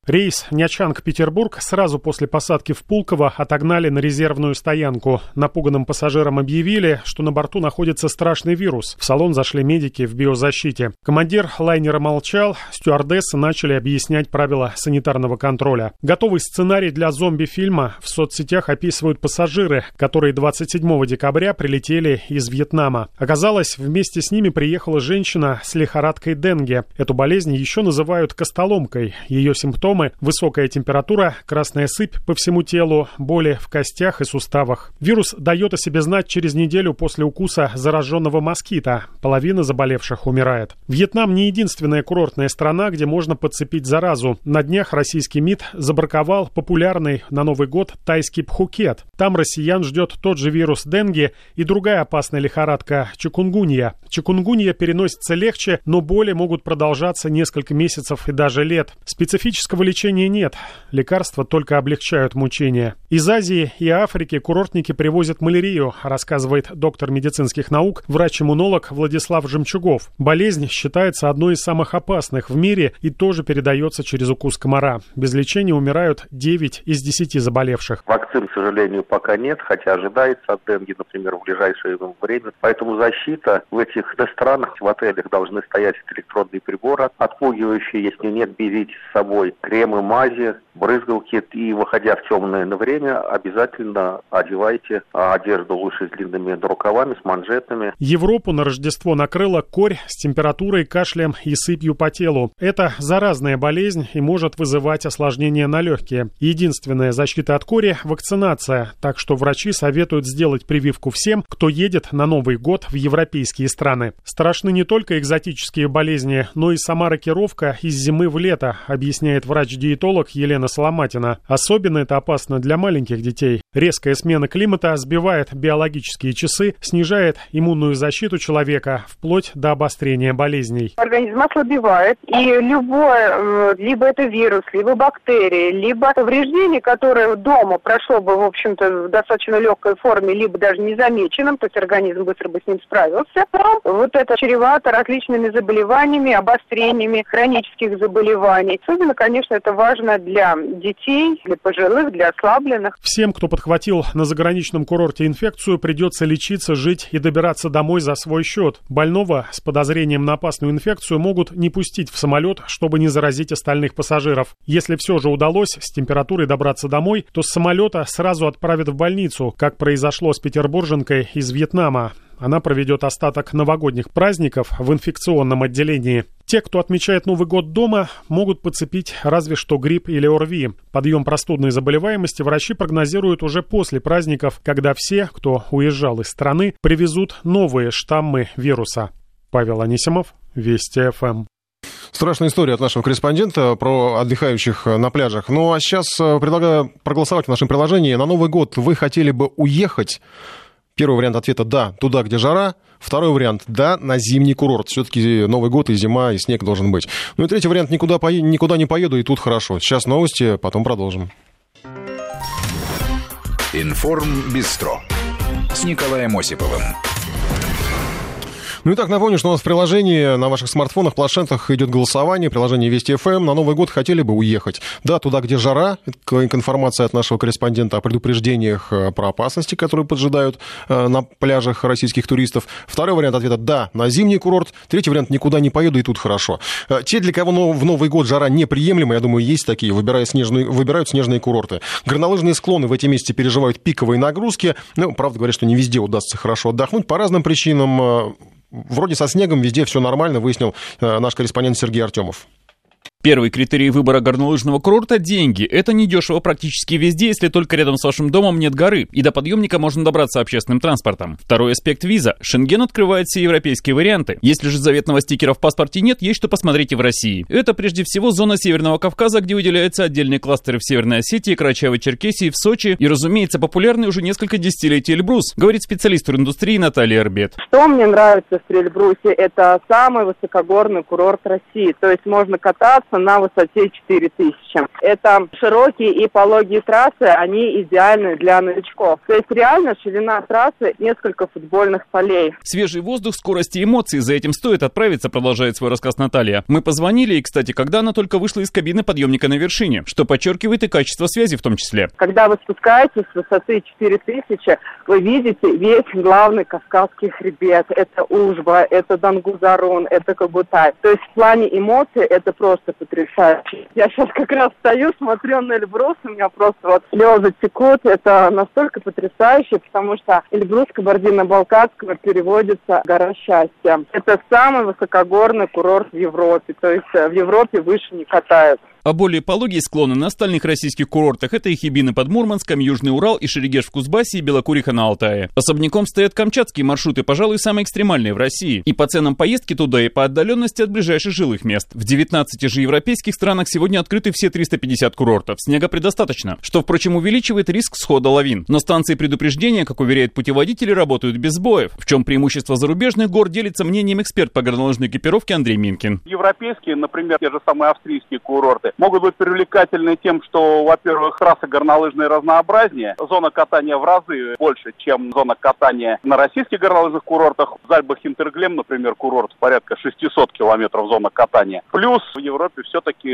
Speaker 13: Рейс Нячанг-Петербург сразу после посадки в Пулково отогнали на резервную стоянку. Напуганным пассажирам объявили, что на борту находится страшный вирус. В салон зашли медики в биозащите. Командир лайнера молчал, стюардессы начали объяснять правила санитарного контроля. Готовый сценарий для зомби-фильма в соцсетях описывают пассажиры, которые 27 декабря прилетели из Вьетнама. Оказалось, вместе с ними приехала женщина с лихорадкой Денге. Эту болезнь еще называют костоломкой. Ее симптомы симптомы – высокая температура, красная сыпь по всему телу, боли в костях и суставах. Вирус дает о себе знать через неделю после укуса зараженного москита. Половина заболевших умирает. Вьетнам не единственная курортная страна, где можно подцепить заразу. На днях российский МИД забраковал популярный на Новый год тайский пхукет. Там россиян ждет тот же вирус денге и другая опасная лихорадка – чикунгунья. Чикунгунья переносится легче, но боли могут продолжаться несколько месяцев и даже лет. Специфического лечения нет. Лекарства только облегчают мучения. Из Азии и Африки курортники привозят малярию, рассказывает доктор медицинских наук, врач-иммунолог Владислав Жемчугов. Болезнь считается одной из самых опасных в мире и тоже передается через укус комара. Без лечения умирают 9 из 10 заболевших.
Speaker 14: Вакцин, к сожалению, пока нет, хотя ожидается от денги, например, в ближайшее время. Поэтому защита в этих странах, в отелях должны стоять электронные приборы, отпугивающие, если нет, берите с собой кремы, мази, брызгалки и, выходя в темное время, обязательно одевайте одежду лучше с длинными рукавами, с манжетами.
Speaker 13: Европу на Рождество накрыла корь с температурой, кашлем и сыпью по телу. Это заразная болезнь и может вызывать осложнения на легкие. Единственная защита от кори – вакцинация, так что врачи советуют сделать прививку всем, кто едет на Новый год в европейские страны. Страшны не только экзотические болезни, но и сама рокировка из зимы в лето, объясняет врач-диетолог Елена Соломатина. Особенно это опасно для маленьких детей. Резкая смена климата сбивает биологические часы, снижает иммунную защиту человека, вплоть до обострения болезней.
Speaker 15: Организм ослабевает, и любое, э, либо это вирус, либо бактерии, либо повреждение, которое дома прошло бы, в общем-то, в достаточно легкой форме, либо даже незамеченным, то есть организм быстро бы с ним справился, вот это чревато различными заболеваниями, обострениями хронических заболеваний. Особенно, конечно, это важно для детей, для пожилых, для ослабленных.
Speaker 13: Всем, кто подхватил на заграничном курорте инфекцию, придется лечиться, жить и добираться домой за свой счет. Больного с подозрением на опасную инфекцию могут не пустить в самолет, чтобы не заразить остальных пассажиров. Если все же удалось с температурой добраться домой, то с самолета сразу отправят в больницу, как произошло с петербурженкой из Вьетнама. Она проведет остаток новогодних праздников в инфекционном отделении. Те, кто отмечает Новый год дома, могут подцепить разве что грипп или ОРВИ. Подъем простудной заболеваемости врачи прогнозируют уже после праздников, когда все, кто уезжал из страны, привезут новые штаммы вируса. Павел Анисимов, Вести ФМ.
Speaker 1: Страшная история от нашего корреспондента про отдыхающих на пляжах. Ну а сейчас э, предлагаю проголосовать в нашем приложении. На Новый год вы хотели бы уехать Первый вариант ответа «да», туда, где жара. Второй вариант «да», на зимний курорт. Все-таки Новый год и зима, и снег должен быть. Ну и третий вариант «никуда, по... никуда не поеду, и тут хорошо». Сейчас новости, потом продолжим.
Speaker 3: Информ Бистро с Николаем Осиповым.
Speaker 1: Ну и так напомню, что у нас в приложении на ваших смартфонах, планшетах идет голосование, приложение Вести ФМ. На Новый год хотели бы уехать. Да, туда, где жара, информация от нашего корреспондента о предупреждениях э, про опасности, которые поджидают э, на пляжах российских туристов. Второй вариант ответа – да, на зимний курорт. Третий вариант – никуда не поеду, и тут хорошо. Э, те, для кого в Новый год жара неприемлема, я думаю, есть такие, выбирают снежные, выбирают снежные курорты. Горнолыжные склоны в эти месяцы переживают пиковые нагрузки. Ну, правда говорят, что не везде удастся хорошо отдохнуть по разным причинам вроде со снегом везде все нормально, выяснил э, наш корреспондент Сергей Артемов.
Speaker 16: Первый критерий выбора горнолыжного курорта – деньги. Это недешево практически везде, если только рядом с вашим домом нет горы, и до подъемника можно добраться общественным транспортом. Второй аспект – виза. Шенген открывает все европейские варианты. Если же заветного стикера в паспорте нет, есть что посмотреть и в России. Это прежде всего зона Северного Кавказа, где выделяются отдельные кластеры в Северной Осетии, Карачаево-Черкесии, в Сочи и, разумеется, популярный уже несколько десятилетий Эльбрус, говорит специалист индустрии Наталья Арбет.
Speaker 15: Что мне нравится в Эльбрусе? Это самый высокогорный курорт России. То есть можно кататься на высоте 4000. Это широкие и пологие трассы, они идеальны для новичков. То есть реально ширина трассы несколько футбольных полей.
Speaker 16: Свежий воздух, скорость и эмоции, за этим стоит отправиться, продолжает свой рассказ Наталья. Мы позвонили, и, кстати, когда она только вышла из кабины подъемника на вершине, что подчеркивает и качество связи в том числе.
Speaker 15: Когда вы спускаетесь с высоты 4000, вы видите весь главный Кавказский хребет. Это Ужба, это Дангузарун, это Кагутай. То есть в плане эмоций это просто потрясающе. Я сейчас как раз стою, смотрю на Эльбрус, у меня просто вот слезы текут. Это настолько потрясающе, потому что Эльбрус Кабардино-Балкарского переводится «гора счастья». Это самый высокогорный курорт в Европе, то есть в Европе выше не катают.
Speaker 16: А более пологие склоны на остальных российских курортах – это и Хибины под Мурманском, Южный Урал и Шерегеш в Кузбассе и Белокуриха на Алтае. Особняком стоят камчатские маршруты, пожалуй, самые экстремальные в России. И по ценам поездки туда, и по отдаленности от ближайших жилых мест. В 19 же европейских странах сегодня открыты все 350 курортов. Снега предостаточно, что, впрочем, увеличивает риск схода лавин. Но станции предупреждения, как уверяют путеводители, работают без сбоев. В чем преимущество зарубежных гор делится мнением эксперт по горнолыжной экипировке Андрей Минкин.
Speaker 17: Европейские, например, те же самые австрийские курорты, могут быть привлекательны тем, что, во-первых, трассы горнолыжные разнообразнее, зона катания в разы больше, чем зона катания на российских горнолыжных курортах. В Зальбах Интерглем, например, курорт порядка 600 километров зона катания. Плюс в Европе все-таки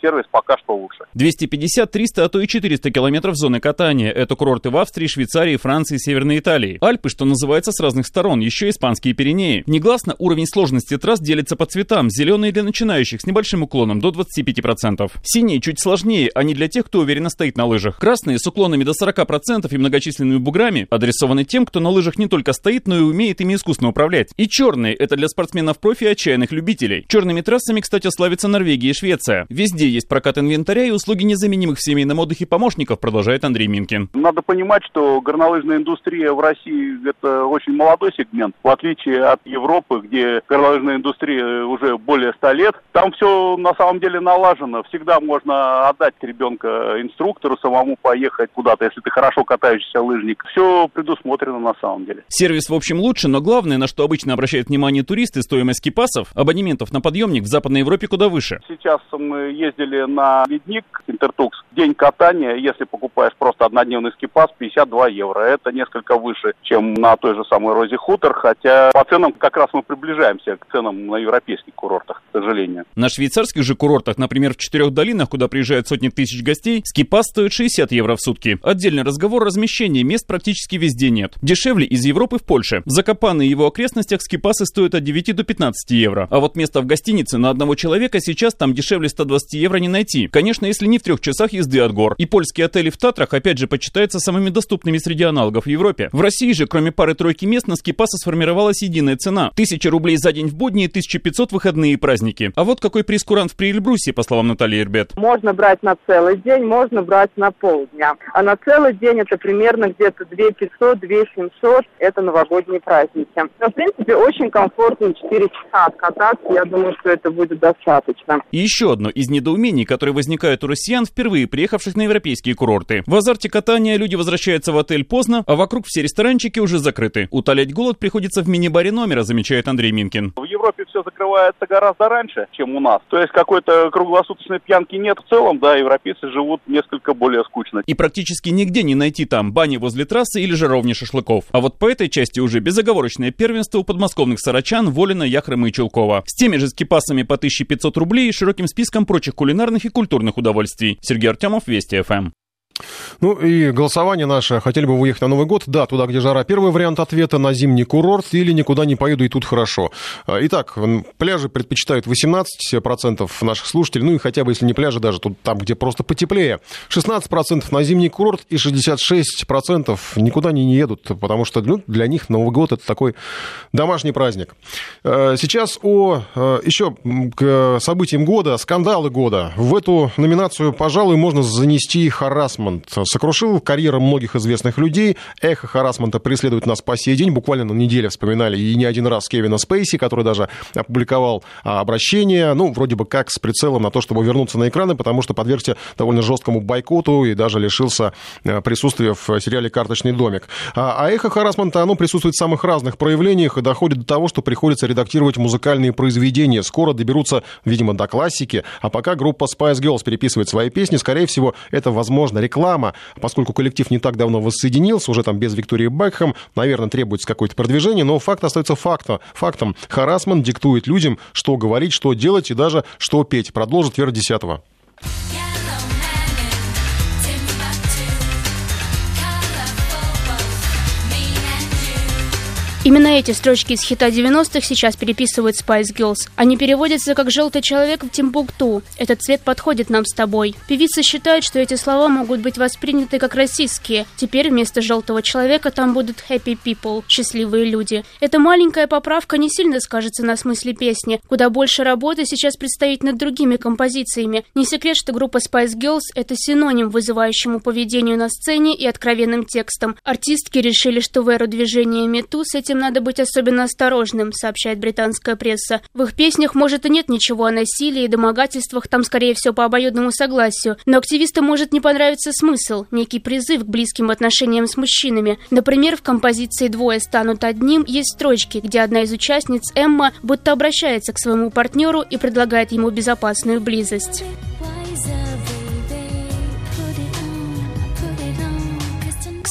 Speaker 17: сервис пока что лучше.
Speaker 16: 250, 300, а то и 400 километров зоны катания. Это курорты в Австрии, Швейцарии, Франции, Северной Италии. Альпы, что называется, с разных сторон, еще испанские Пиренеи. Негласно уровень сложности трасс делится по цветам. Зеленые для начинающих с небольшим уклоном до 25%. Синие чуть сложнее, они для тех, кто уверенно стоит на лыжах. Красные с уклонами до 40% и многочисленными буграми адресованы тем, кто на лыжах не только стоит, но и умеет ими искусно управлять. И черные – это для спортсменов-профи и отчаянных любителей. Черными трассами, кстати, славятся Норвегия и Швеция. Везде есть прокат инвентаря и услуги незаменимых в семейном отдыхе помощников, продолжает Андрей Минкин.
Speaker 17: Надо понимать, что горнолыжная индустрия в России – это очень молодой сегмент, в отличие от Европы, где горнолыжная индустрия уже более 100 лет. Там все на самом деле налажено. Всегда можно отдать ребенка инструктору, самому поехать куда-то, если ты хорошо катающийся лыжник. Все предусмотрено на самом деле.
Speaker 16: Сервис, в общем, лучше, но главное, на что обычно обращают внимание туристы, стоимость кипасов, абонементов на подъемник в Западной Европе куда выше.
Speaker 17: Сейчас мы ездили на ледник Интертукс. День катания, если покупаешь просто однодневный скипас, 52 евро. Это несколько выше, чем на той же самой Розе Хутор, хотя по ценам как раз мы приближаемся к ценам на европейских курортах, к сожалению.
Speaker 16: На швейцарских же курортах, например, в четырех долинах, куда приезжают сотни тысяч гостей, скипас стоит 60 евро в сутки. Отдельный разговор размещения мест практически везде нет. Дешевле из Европы в Польше. В Закопане и его окрестностях скипасы стоят от 9 до 15 евро. А вот место в гостинице на одного человека сейчас там дешевле 120 евро не найти. Конечно, если не в трех часах езды от гор. И польские отели в Татрах опять же почитаются самыми доступными среди аналогов в Европе. В России же, кроме пары-тройки мест, на скипасы сформировалась единая цена. 1000 рублей за день в будни и 1500 выходные и праздники. А вот какой прескурант в Приэльбрусе, по словам Натальи Ирбет.
Speaker 15: Можно брать на целый день, можно брать на полдня. А на целый день это примерно где-то 2 500, 2 700. Это новогодние праздники. Но, в принципе, очень комфортно 4 часа откататься. Я думаю, что это будет достаточно.
Speaker 16: И еще одно из недоумений, которые возникают у россиян, впервые приехавших на европейские курорты. В азарте катания люди возвращаются в отель поздно, а вокруг все ресторанчики уже закрыты. Утолять голод приходится в мини-баре номера, замечает Андрей Минкин.
Speaker 17: В Европе все закрывается гораздо раньше, чем у нас. То есть какой-то круглосуточной пьянки нет в целом, да, европейцы живут несколько более скучно.
Speaker 16: И практически нигде не найти там бани возле трассы или жаровни шашлыков. А вот по этой части уже безоговорочное первенство у подмосковных сарачан Волина, Яхрыма и Чулкова. С теми же скипасами по 1500 рублей и широким списком прочих кулинарных и культурных удовольствий. Сергей Артемов, Вести ФМ.
Speaker 1: Ну и голосование наше. Хотели бы выехать на Новый год? Да, туда, где жара. Первый вариант ответа на зимний курорт или никуда не поеду и тут хорошо. А, итак, пляжи предпочитают 18% наших слушателей. Ну и хотя бы, если не пляжи, даже тут там, где просто потеплее. 16% на зимний курорт и 66% никуда не едут, потому что ну, для них Новый год это такой домашний праздник. А, сейчас о а, еще к событиям года, скандалы года. В эту номинацию, пожалуй, можно занести харасмент харасмент сокрушил карьеру многих известных людей. Эхо харасмента преследует нас по сей день. Буквально на неделе вспоминали и не один раз Кевина Спейси, который даже опубликовал а, обращение, ну, вроде бы как с прицелом на то, чтобы вернуться на экраны, потому что подвергся довольно жесткому бойкоту и даже лишился а, присутствия в сериале «Карточный домик». А, а эхо харасмента, оно присутствует в самых разных проявлениях и доходит до того, что приходится редактировать музыкальные произведения. Скоро доберутся, видимо, до классики, а пока группа Spice Girls переписывает свои песни, скорее всего, это возможно реклама реклама, поскольку коллектив не так давно воссоединился, уже там без Виктории Бекхэм, наверное, требуется какое-то продвижение, но факт остается фактом. фактом. Харасман диктует людям, что говорить, что делать и даже что петь. Продолжит Вера Десятого.
Speaker 18: Именно эти строчки из хита 90-х сейчас переписывают Spice Girls. Они переводятся как «желтый человек в Тимбукту». Этот цвет подходит нам с тобой. Певица считает, что эти слова могут быть восприняты как российские. Теперь вместо «желтого человека» там будут «happy people» – счастливые люди. Эта маленькая поправка не сильно скажется на смысле песни. Куда больше работы сейчас предстоит над другими композициями. Не секрет, что группа Spice Girls – это синоним вызывающему поведению на сцене и откровенным текстом. Артистки решили, что в эру движения Мету с этим этим надо быть особенно осторожным, сообщает британская пресса. В их песнях, может, и нет ничего о насилии и домогательствах, там скорее всего по обоюдному согласию. Но активистам может не понравиться смысл, некий призыв к близким отношениям с мужчинами. Например, в композиции «Двое станут одним» есть строчки, где одна из участниц, Эмма, будто обращается к своему партнеру и предлагает ему безопасную близость.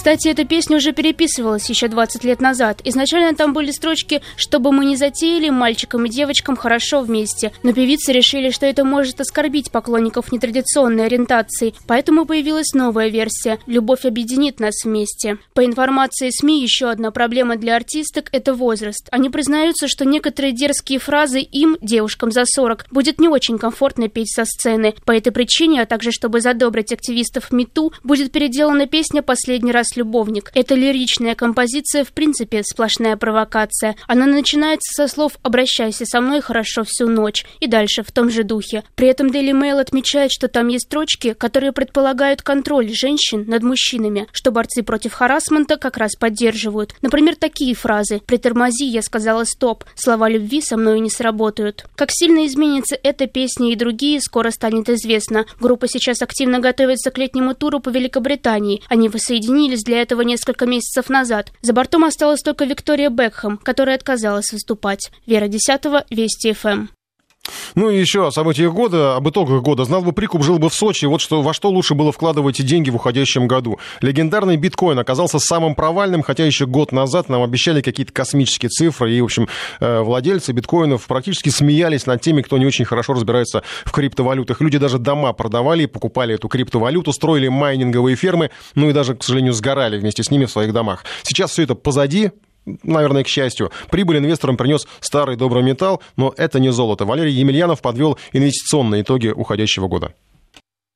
Speaker 18: Кстати, эта песня уже переписывалась еще 20 лет назад. Изначально там были строчки «Чтобы мы не затеяли, мальчикам и девочкам хорошо вместе». Но певицы решили, что это может оскорбить поклонников нетрадиционной ориентации, поэтому появилась новая версия «Любовь объединит нас вместе». По информации СМИ, еще одна проблема для артисток – это возраст. Они признаются, что некоторые дерзкие фразы им, девушкам за 40, будет не очень комфортно петь со сцены. По этой причине, а также чтобы задобрить активистов МИТУ, будет переделана песня «Последний раз любовник. Это лиричная композиция, в принципе, сплошная провокация. Она начинается со слов «обращайся со мной хорошо всю ночь» и дальше в том же духе. При этом Daily Mail отмечает, что там есть строчки, которые предполагают контроль женщин над мужчинами, что борцы против харасмента как раз поддерживают. Например, такие фразы «Притормози, я сказала стоп», «Слова любви со мной не сработают». Как сильно изменится эта песня и другие, скоро станет известно. Группа сейчас активно готовится к летнему туру по Великобритании. Они воссоединились для этого несколько месяцев назад. За бортом осталась только Виктория Бекхэм, которая отказалась выступать. Вера Десятого, Вести ФМ.
Speaker 1: Ну и еще о событиях года, об итогах года. Знал бы прикуп, жил бы в Сочи. Вот что, во что лучше было вкладывать деньги в уходящем году. Легендарный биткоин оказался самым провальным, хотя еще год назад нам обещали какие-то космические цифры. И, в общем, э, владельцы биткоинов практически смеялись над теми, кто не очень хорошо разбирается в криптовалютах. Люди даже дома продавали, покупали эту криптовалюту, строили майнинговые фермы, ну и даже, к сожалению, сгорали вместе с ними в своих домах. Сейчас все это позади, наверное, к счастью. Прибыль инвесторам принес старый добрый металл, но это не золото. Валерий Емельянов подвел инвестиционные итоги уходящего года.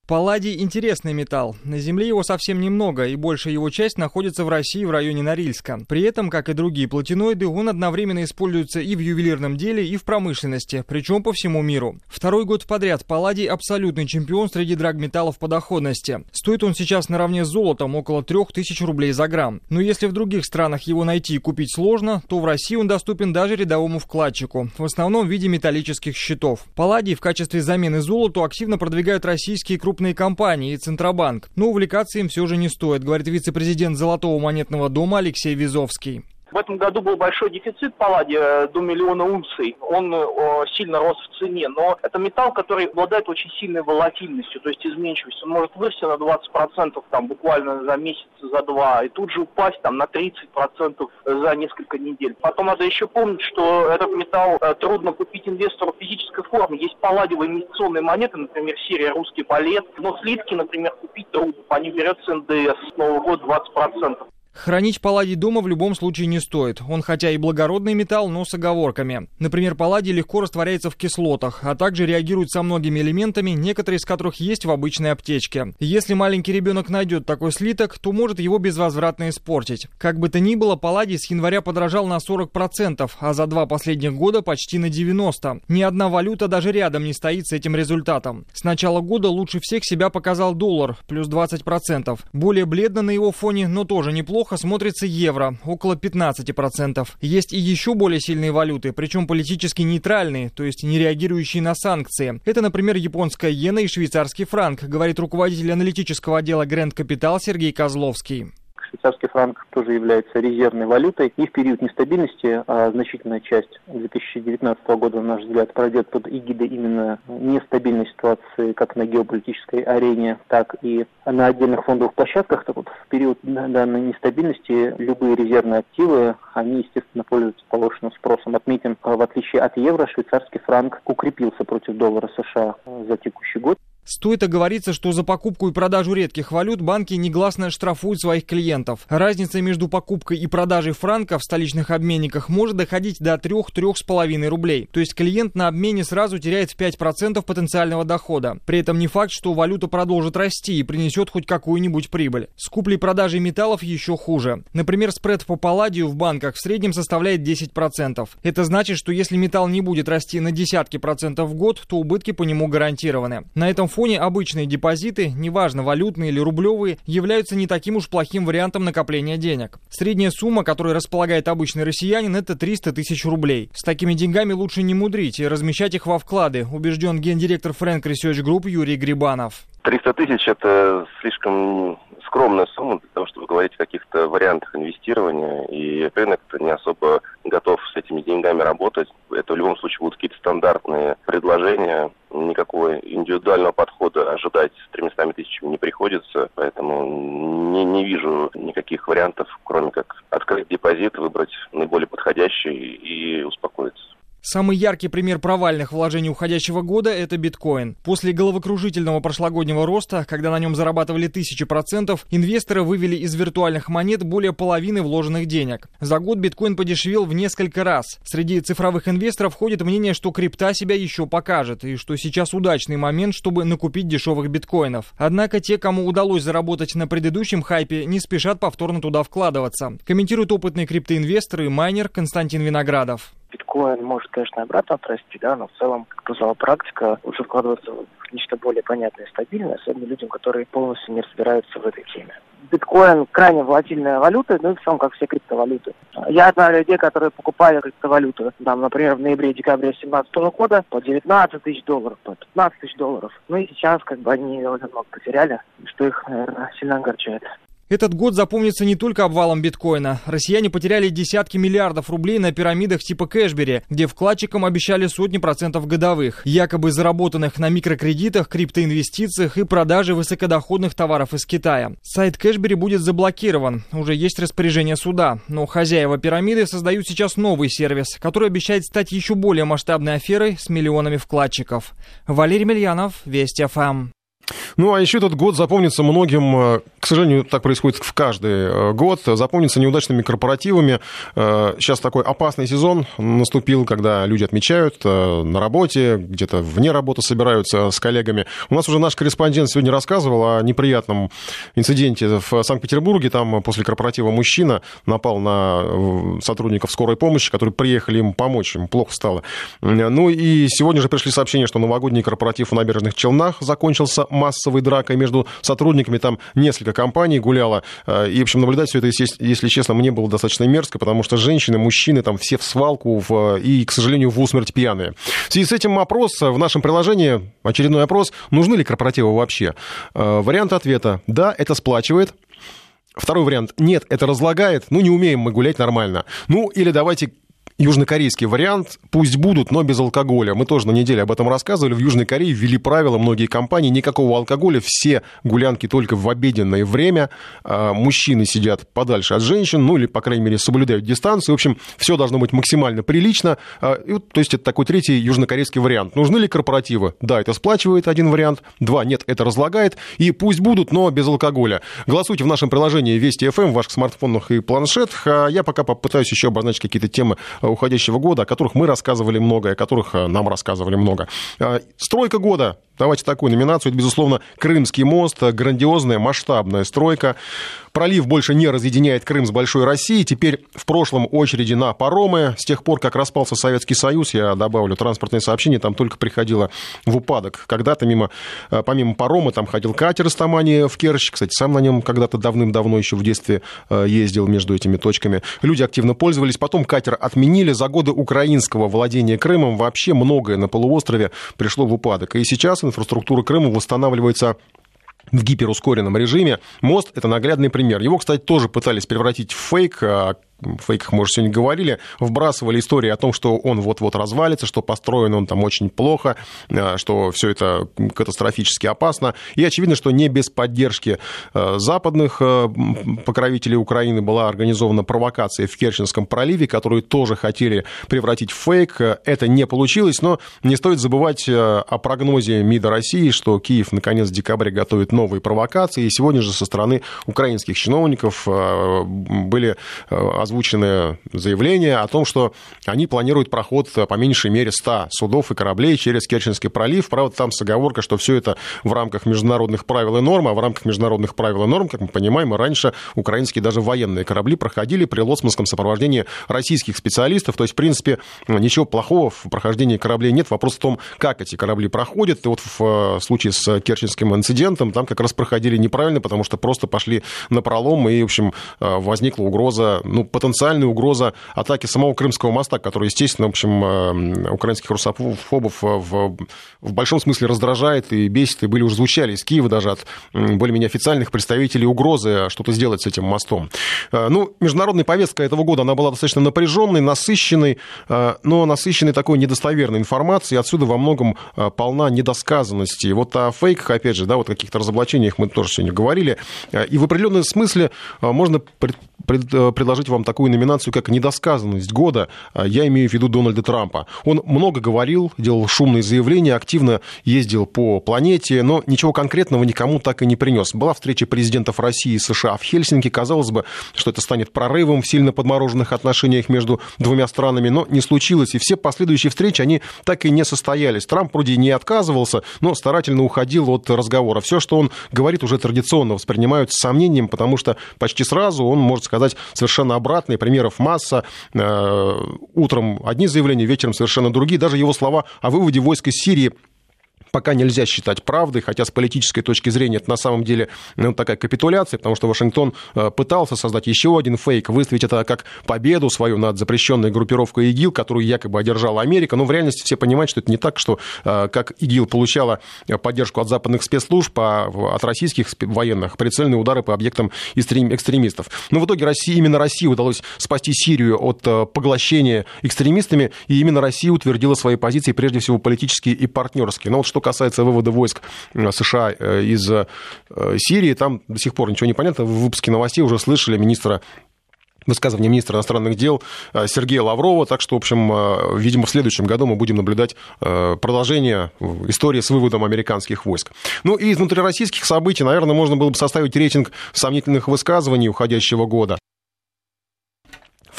Speaker 19: Палладий – интересный металл. На Земле его совсем немного, и большая его часть находится в России в районе Норильска. При этом, как и другие платиноиды, он одновременно используется и в ювелирном деле, и в промышленности, причем по всему миру. Второй год подряд Палладий – абсолютный чемпион среди драгметаллов по доходности. Стоит он сейчас наравне с золотом около 3000 рублей за грамм. Но если в других странах его найти и купить сложно, то в России он доступен даже рядовому вкладчику, в основном в виде металлических счетов. Палладий в качестве замены золоту активно продвигают российские крупные крупные компании и Центробанк. Но увлекаться им все же не стоит, говорит вице-президент Золотого монетного дома Алексей Визовский.
Speaker 20: В этом году был большой дефицит палладия э, до миллиона унций. Он э, сильно рос в цене, но это металл, который обладает очень сильной волатильностью, то есть изменчивостью. Он может вырасти на 20% там, буквально за месяц, за два, и тут же упасть там, на 30% за несколько недель. Потом надо еще помнить, что этот металл э, трудно купить инвестору в физической форме. Есть палладиевые инвестиционные монеты, например, серия «Русский палет», но слитки, например, купить трудно. По ним берется НДС с Нового года 20%.
Speaker 19: Хранить палладий дома в любом случае не стоит. Он хотя и благородный металл, но с оговорками. Например, палладий легко растворяется в кислотах, а также реагирует со многими элементами, некоторые из которых есть в обычной аптечке. Если маленький ребенок найдет такой слиток, то может его безвозвратно испортить. Как бы то ни было, палладий с января подорожал на 40%, а за два последних года почти на 90%. Ни одна валюта даже рядом не стоит с этим результатом. С начала года лучше всех себя показал доллар, плюс 20%. Более бледно на его фоне, но тоже неплохо неплохо смотрится евро, около 15%. Есть и еще более сильные валюты, причем политически нейтральные, то есть не реагирующие на санкции. Это, например, японская иена и швейцарский франк, говорит руководитель аналитического отдела Grand Capital Сергей Козловский
Speaker 21: швейцарский франк тоже является резервной валютой. И в период нестабильности а значительная часть 2019 года, на наш взгляд, пройдет под эгидой именно нестабильной ситуации как на геополитической арене, так и на отдельных фондовых площадках. Так вот, в период данной нестабильности любые резервные активы, они, естественно, пользуются повышенным спросом. Отметим, в отличие от евро, швейцарский франк укрепился против доллара США за текущий год.
Speaker 19: Стоит оговориться, что за покупку и продажу редких валют банки негласно штрафуют своих клиентов. Разница между покупкой и продажей франка в столичных обменниках может доходить до 3-3,5 рублей. То есть клиент на обмене сразу теряет 5% потенциального дохода. При этом не факт, что валюта продолжит расти и принесет хоть какую-нибудь прибыль. С куплей-продажей металлов еще хуже. Например, спред по палладию в банках в среднем составляет 10%. Это значит, что если металл не будет расти на десятки процентов в год, то убытки по нему гарантированы. На этом фоне обычные депозиты, неважно валютные или рублевые, являются не таким уж плохим вариантом накопления денег. Средняя сумма, которой располагает обычный россиянин, это 300 тысяч рублей. С такими деньгами лучше не мудрить и размещать их во вклады, убежден гендиректор Frank Research Group Юрий Грибанов.
Speaker 14: 300 тысяч – это слишком скромная сумма для того, чтобы говорить о каких-то вариантах инвестирования, и рынок не особо готов с этими деньгами работать. Это в любом случае будут какие-то стандартные предложения, никакого индивидуального подхода ожидать с 300 тысячами не приходится, поэтому не, не вижу никаких вариантов, кроме как открыть депозит, выбрать наиболее подходящий и успокоиться.
Speaker 19: Самый яркий пример провальных вложений уходящего года – это биткоин. После головокружительного прошлогоднего роста, когда на нем зарабатывали тысячи процентов, инвесторы вывели из виртуальных монет более половины вложенных денег. За год биткоин подешевел в несколько раз. Среди цифровых инвесторов ходит мнение, что крипта себя еще покажет, и что сейчас удачный момент, чтобы накупить дешевых биткоинов. Однако те, кому удалось заработать на предыдущем хайпе, не спешат повторно туда вкладываться. Комментирует опытный криптоинвестор и майнер Константин Виноградов
Speaker 22: биткоин может, конечно, обратно отрасти, да, но в целом, как показала практика, лучше вкладываться в нечто более понятное и стабильное, особенно людям, которые полностью не разбираются в этой теме. Биткоин крайне волатильная валюта, ну и в целом, как все криптовалюты. Я знаю людей, которые покупали криптовалюту, там, например, в ноябре декабре 2017 года по 19 тысяч долларов, по 15 тысяч долларов. Ну и сейчас, как бы, они довольно много потеряли, что их, наверное, сильно огорчает.
Speaker 19: Этот год запомнится не только обвалом биткоина. Россияне потеряли десятки миллиардов рублей на пирамидах типа Кэшбери, где вкладчикам обещали сотни процентов годовых, якобы заработанных на микрокредитах, криптоинвестициях и продаже высокодоходных товаров из Китая. Сайт Кэшбери будет заблокирован. Уже есть распоряжение суда. Но хозяева пирамиды создают сейчас новый сервис, который обещает стать еще более масштабной аферой с миллионами вкладчиков. Валерий Мельянов, Вести ФМ.
Speaker 1: Ну, а еще этот год запомнится многим, э, к сожалению, так происходит в каждый э, год, запомнится неудачными корпоративами. Э, сейчас такой опасный сезон наступил, когда люди отмечают на работе, где-то вне работы собираются с коллегами. У нас уже наш корреспондент сегодня рассказывал о неприятном инциденте в Санкт-Петербурге. Там после корпоратива мужчина напал на сотрудников скорой помощи, которые приехали им помочь, им плохо стало. Ну и сегодня же пришли сообщения, что новогодний корпоратив в набережных Челнах закончился массовой дракой между сотрудниками. Там несколько компаний гуляло. Э, и, в общем, наблюдать все это, если честно, мне было достаточно мерзко, потому что женщины, мужчины там все в свалку в, и, к сожалению, в усмерть пьяные. В связи с этим опрос в нашем приложении, очередной опрос, нужны ли корпоративы вообще? Э, вариант ответа – да, это сплачивает. Второй вариант – нет, это разлагает, ну, не умеем мы гулять нормально. Ну, или давайте южнокорейский вариант. Пусть будут, но без алкоголя. Мы тоже на неделе об этом рассказывали. В Южной Корее ввели правила многие компании. Никакого алкоголя. Все гулянки только в обеденное время. А, мужчины сидят подальше от женщин. Ну, или, по крайней мере, соблюдают дистанцию. В общем, все должно быть максимально прилично. А, и, то есть, это такой третий южнокорейский вариант. Нужны ли корпоративы? Да, это сплачивает один вариант. Два, нет, это разлагает. И пусть будут, но без алкоголя. Голосуйте в нашем приложении Вести FM в ваших смартфонах и планшетах. А я пока попытаюсь еще обозначить какие-то темы уходящего года, о которых мы рассказывали много, о которых э, нам рассказывали много. Э, стройка года. Давайте такую номинацию. Это, безусловно, Крымский мост. Грандиозная, масштабная стройка. Пролив больше не разъединяет Крым с Большой Россией. Теперь в прошлом очереди на паромы. С тех пор, как распался Советский Союз, я добавлю, транспортное сообщение там только приходило в упадок. Когда-то мимо, э, помимо парома там ходил катер из Тамани в Керчь. Кстати, сам на нем когда-то давным-давно еще в детстве э, ездил между этими точками. Люди активно пользовались. Потом катер отменили. За годы украинского владения Крымом вообще многое на полуострове пришло в упадок. И сейчас инфраструктура Крыма восстанавливается в гиперускоренном режиме. Мост – это наглядный пример. Его, кстати, тоже пытались превратить в фейк, а фейках мы уже сегодня говорили, вбрасывали истории о том, что он вот-вот развалится, что построен он там очень плохо, а, что все это катастрофически опасно. И очевидно, что не без поддержки а, западных а, покровителей Украины была организована провокация в Керченском проливе, которую тоже хотели превратить в фейк. Это не получилось, но не стоит забывать о прогнозе МИДа России, что Киев наконец в декабре готовит новые провокации. И сегодня же со стороны украинских чиновников были озвучены заявления о том, что они планируют проход по меньшей мере 100 судов и кораблей через Керченский пролив. Правда, там с оговоркой, что все это в рамках международных правил и норм, а в рамках международных правил и норм, как мы понимаем, и раньше украинские даже военные корабли проходили при лоцманском сопровождении российских специалистов. То есть, в принципе, ничего плохого в прохождении кораблей нет. Вопрос в том, как эти корабли проходят. И вот в э, случае с Керченским инцидентом там как раз проходили неправильно, потому что просто пошли на пролом, и, в общем, э, возникла угроза, ну, потенциальная угроза атаки самого Крымского моста, который, естественно, в общем, э, украинских русофобов э, в, в большом смысле раздражает и бесит, и были уже звучали из Киева даже от более-менее официальных представителей угрозы что-то сделать с этим мостом. Э, ну, международная повестка этого года, она была достаточно напряженной, насыщенной, но насыщенной такой недостоверной информацией, отсюда во многом полна недосказанности. Вот о фейках, опять же, да, вот каких-то разоблачениях мы тоже сегодня говорили, и в определенном смысле можно предложить вам такую номинацию, как «Недосказанность года». А, я имею в виду Дональда Трампа. Он много говорил, делал шумные заявления, активно ездил по планете, но ничего конкретного никому так и не принес. Была встреча президентов России и США в Хельсинки. Казалось бы, что это станет прорывом в сильно подмороженных отношениях между двумя странами, но не случилось. И все последующие встречи, они так и не состоялись. Трамп вроде не отказывался, но старательно уходил от разговора. Все, что он говорит, уже традиционно воспринимают с сомнением, потому что почти сразу он может сказать совершенно обратные, примеров масса. Э, утром одни заявления, вечером совершенно другие. Даже его слова о выводе войск из Сирии пока нельзя считать правдой, хотя с политической точки зрения это на самом деле ну, такая капитуляция, потому что Вашингтон э, пытался создать еще один фейк, выставить это как победу свою над запрещенной группировкой ИГИЛ, которую якобы одержала Америка, но в реальности все понимают, что это не так, что э, как ИГИЛ получала поддержку от западных спецслужб, а от российских военных, прицельные удары по объектам экстремистов. Но в итоге России, именно России удалось спасти Сирию от э, поглощения экстремистами, и именно Россия утвердила свои позиции, прежде всего политические и партнерские. Но вот что касается вывода войск США э, из э, Сирии, там до сих пор ничего не понятно. В выпуске новостей уже слышали министра высказывание министра иностранных дел Сергея Лаврова. Так что, в общем, видимо, в следующем году мы будем наблюдать продолжение истории с выводом американских войск. Ну и из внутрироссийских событий, наверное, можно было бы составить рейтинг сомнительных высказываний уходящего года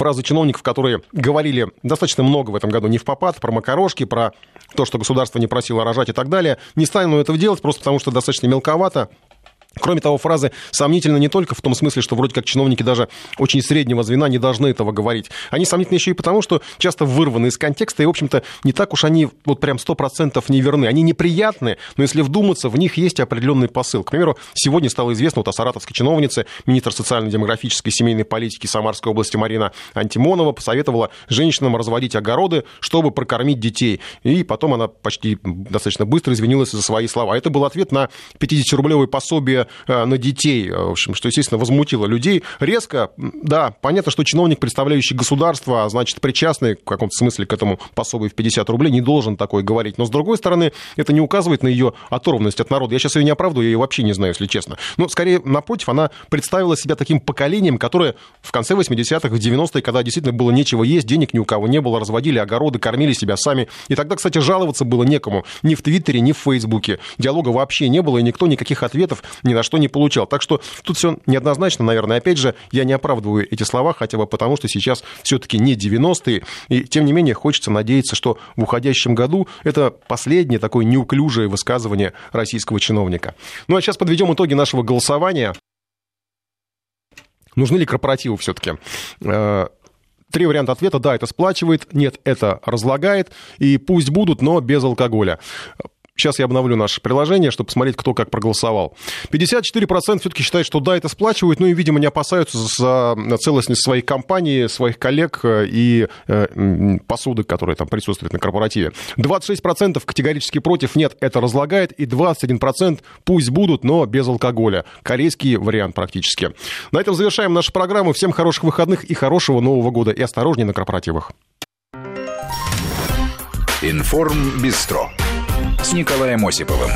Speaker 1: фразы чиновников, которые говорили достаточно много в этом году не в попад, про макарошки, про то, что государство не просило рожать и так далее. Не стану этого делать, просто потому что достаточно мелковато. Кроме того, фразы сомнительны не только в том смысле, что вроде как чиновники даже очень среднего звена не должны этого говорить. Они сомнительны еще и потому, что часто вырваны из контекста, и, в общем-то, не так уж они вот прям сто процентов не верны. Они неприятны, но если вдуматься, в них есть определенный посыл. К примеру, сегодня стало известно вот о саратовской чиновнице, министр социально-демографической семейной политики Самарской области Марина Антимонова посоветовала женщинам разводить огороды, чтобы прокормить детей. И потом она почти достаточно быстро извинилась за свои слова. Это был ответ на 50-рублевое пособие Э, на детей, э, в общем, что, естественно, возмутило людей. Резко, да, понятно, что чиновник, представляющий государство, а значит, причастный в каком-то смысле к этому пособию в 50 рублей, не должен такое говорить. Но, с другой стороны, это не указывает на ее оторванность от народа. Я сейчас ее не оправдываю, я ее вообще не знаю, если честно. Но, скорее, напротив, она представила себя таким поколением, которое в конце 80-х, в 90-е, когда действительно было нечего есть, денег ни у кого не было, разводили огороды, кормили себя сами. И тогда, кстати, жаловаться было некому. Ни в Твиттере, ни в Фейсбуке. Диалога вообще не было, и никто никаких ответов ни на что не получал. Так что тут все неоднозначно, наверное. Опять же, я не оправдываю эти слова, хотя бы потому, что сейчас все-таки не 90-е. И тем не менее, хочется надеяться, что в уходящем году это последнее такое неуклюжее высказывание российского чиновника. Ну а сейчас подведем итоги нашего голосования. Нужны ли корпоративы все-таки? Э, три варианта ответа. Да, это сплачивает. Нет, это разлагает. И пусть будут, но без алкоголя. Сейчас я обновлю наше приложение, чтобы посмотреть, кто как проголосовал. 54% все-таки считают, что да, это сплачивают, ну и, видимо, не опасаются за целостность своей компании, своих коллег э, и э, посуды, которые там присутствуют на корпоративе. 26% категорически против, нет, это разлагает, и 21% пусть будут, но без алкоголя. Корейский вариант практически. На этом завершаем нашу программу. Всем хороших выходных и хорошего Нового года. И осторожнее на корпоративах.
Speaker 3: Информ Бистро с Николаем Осиповым.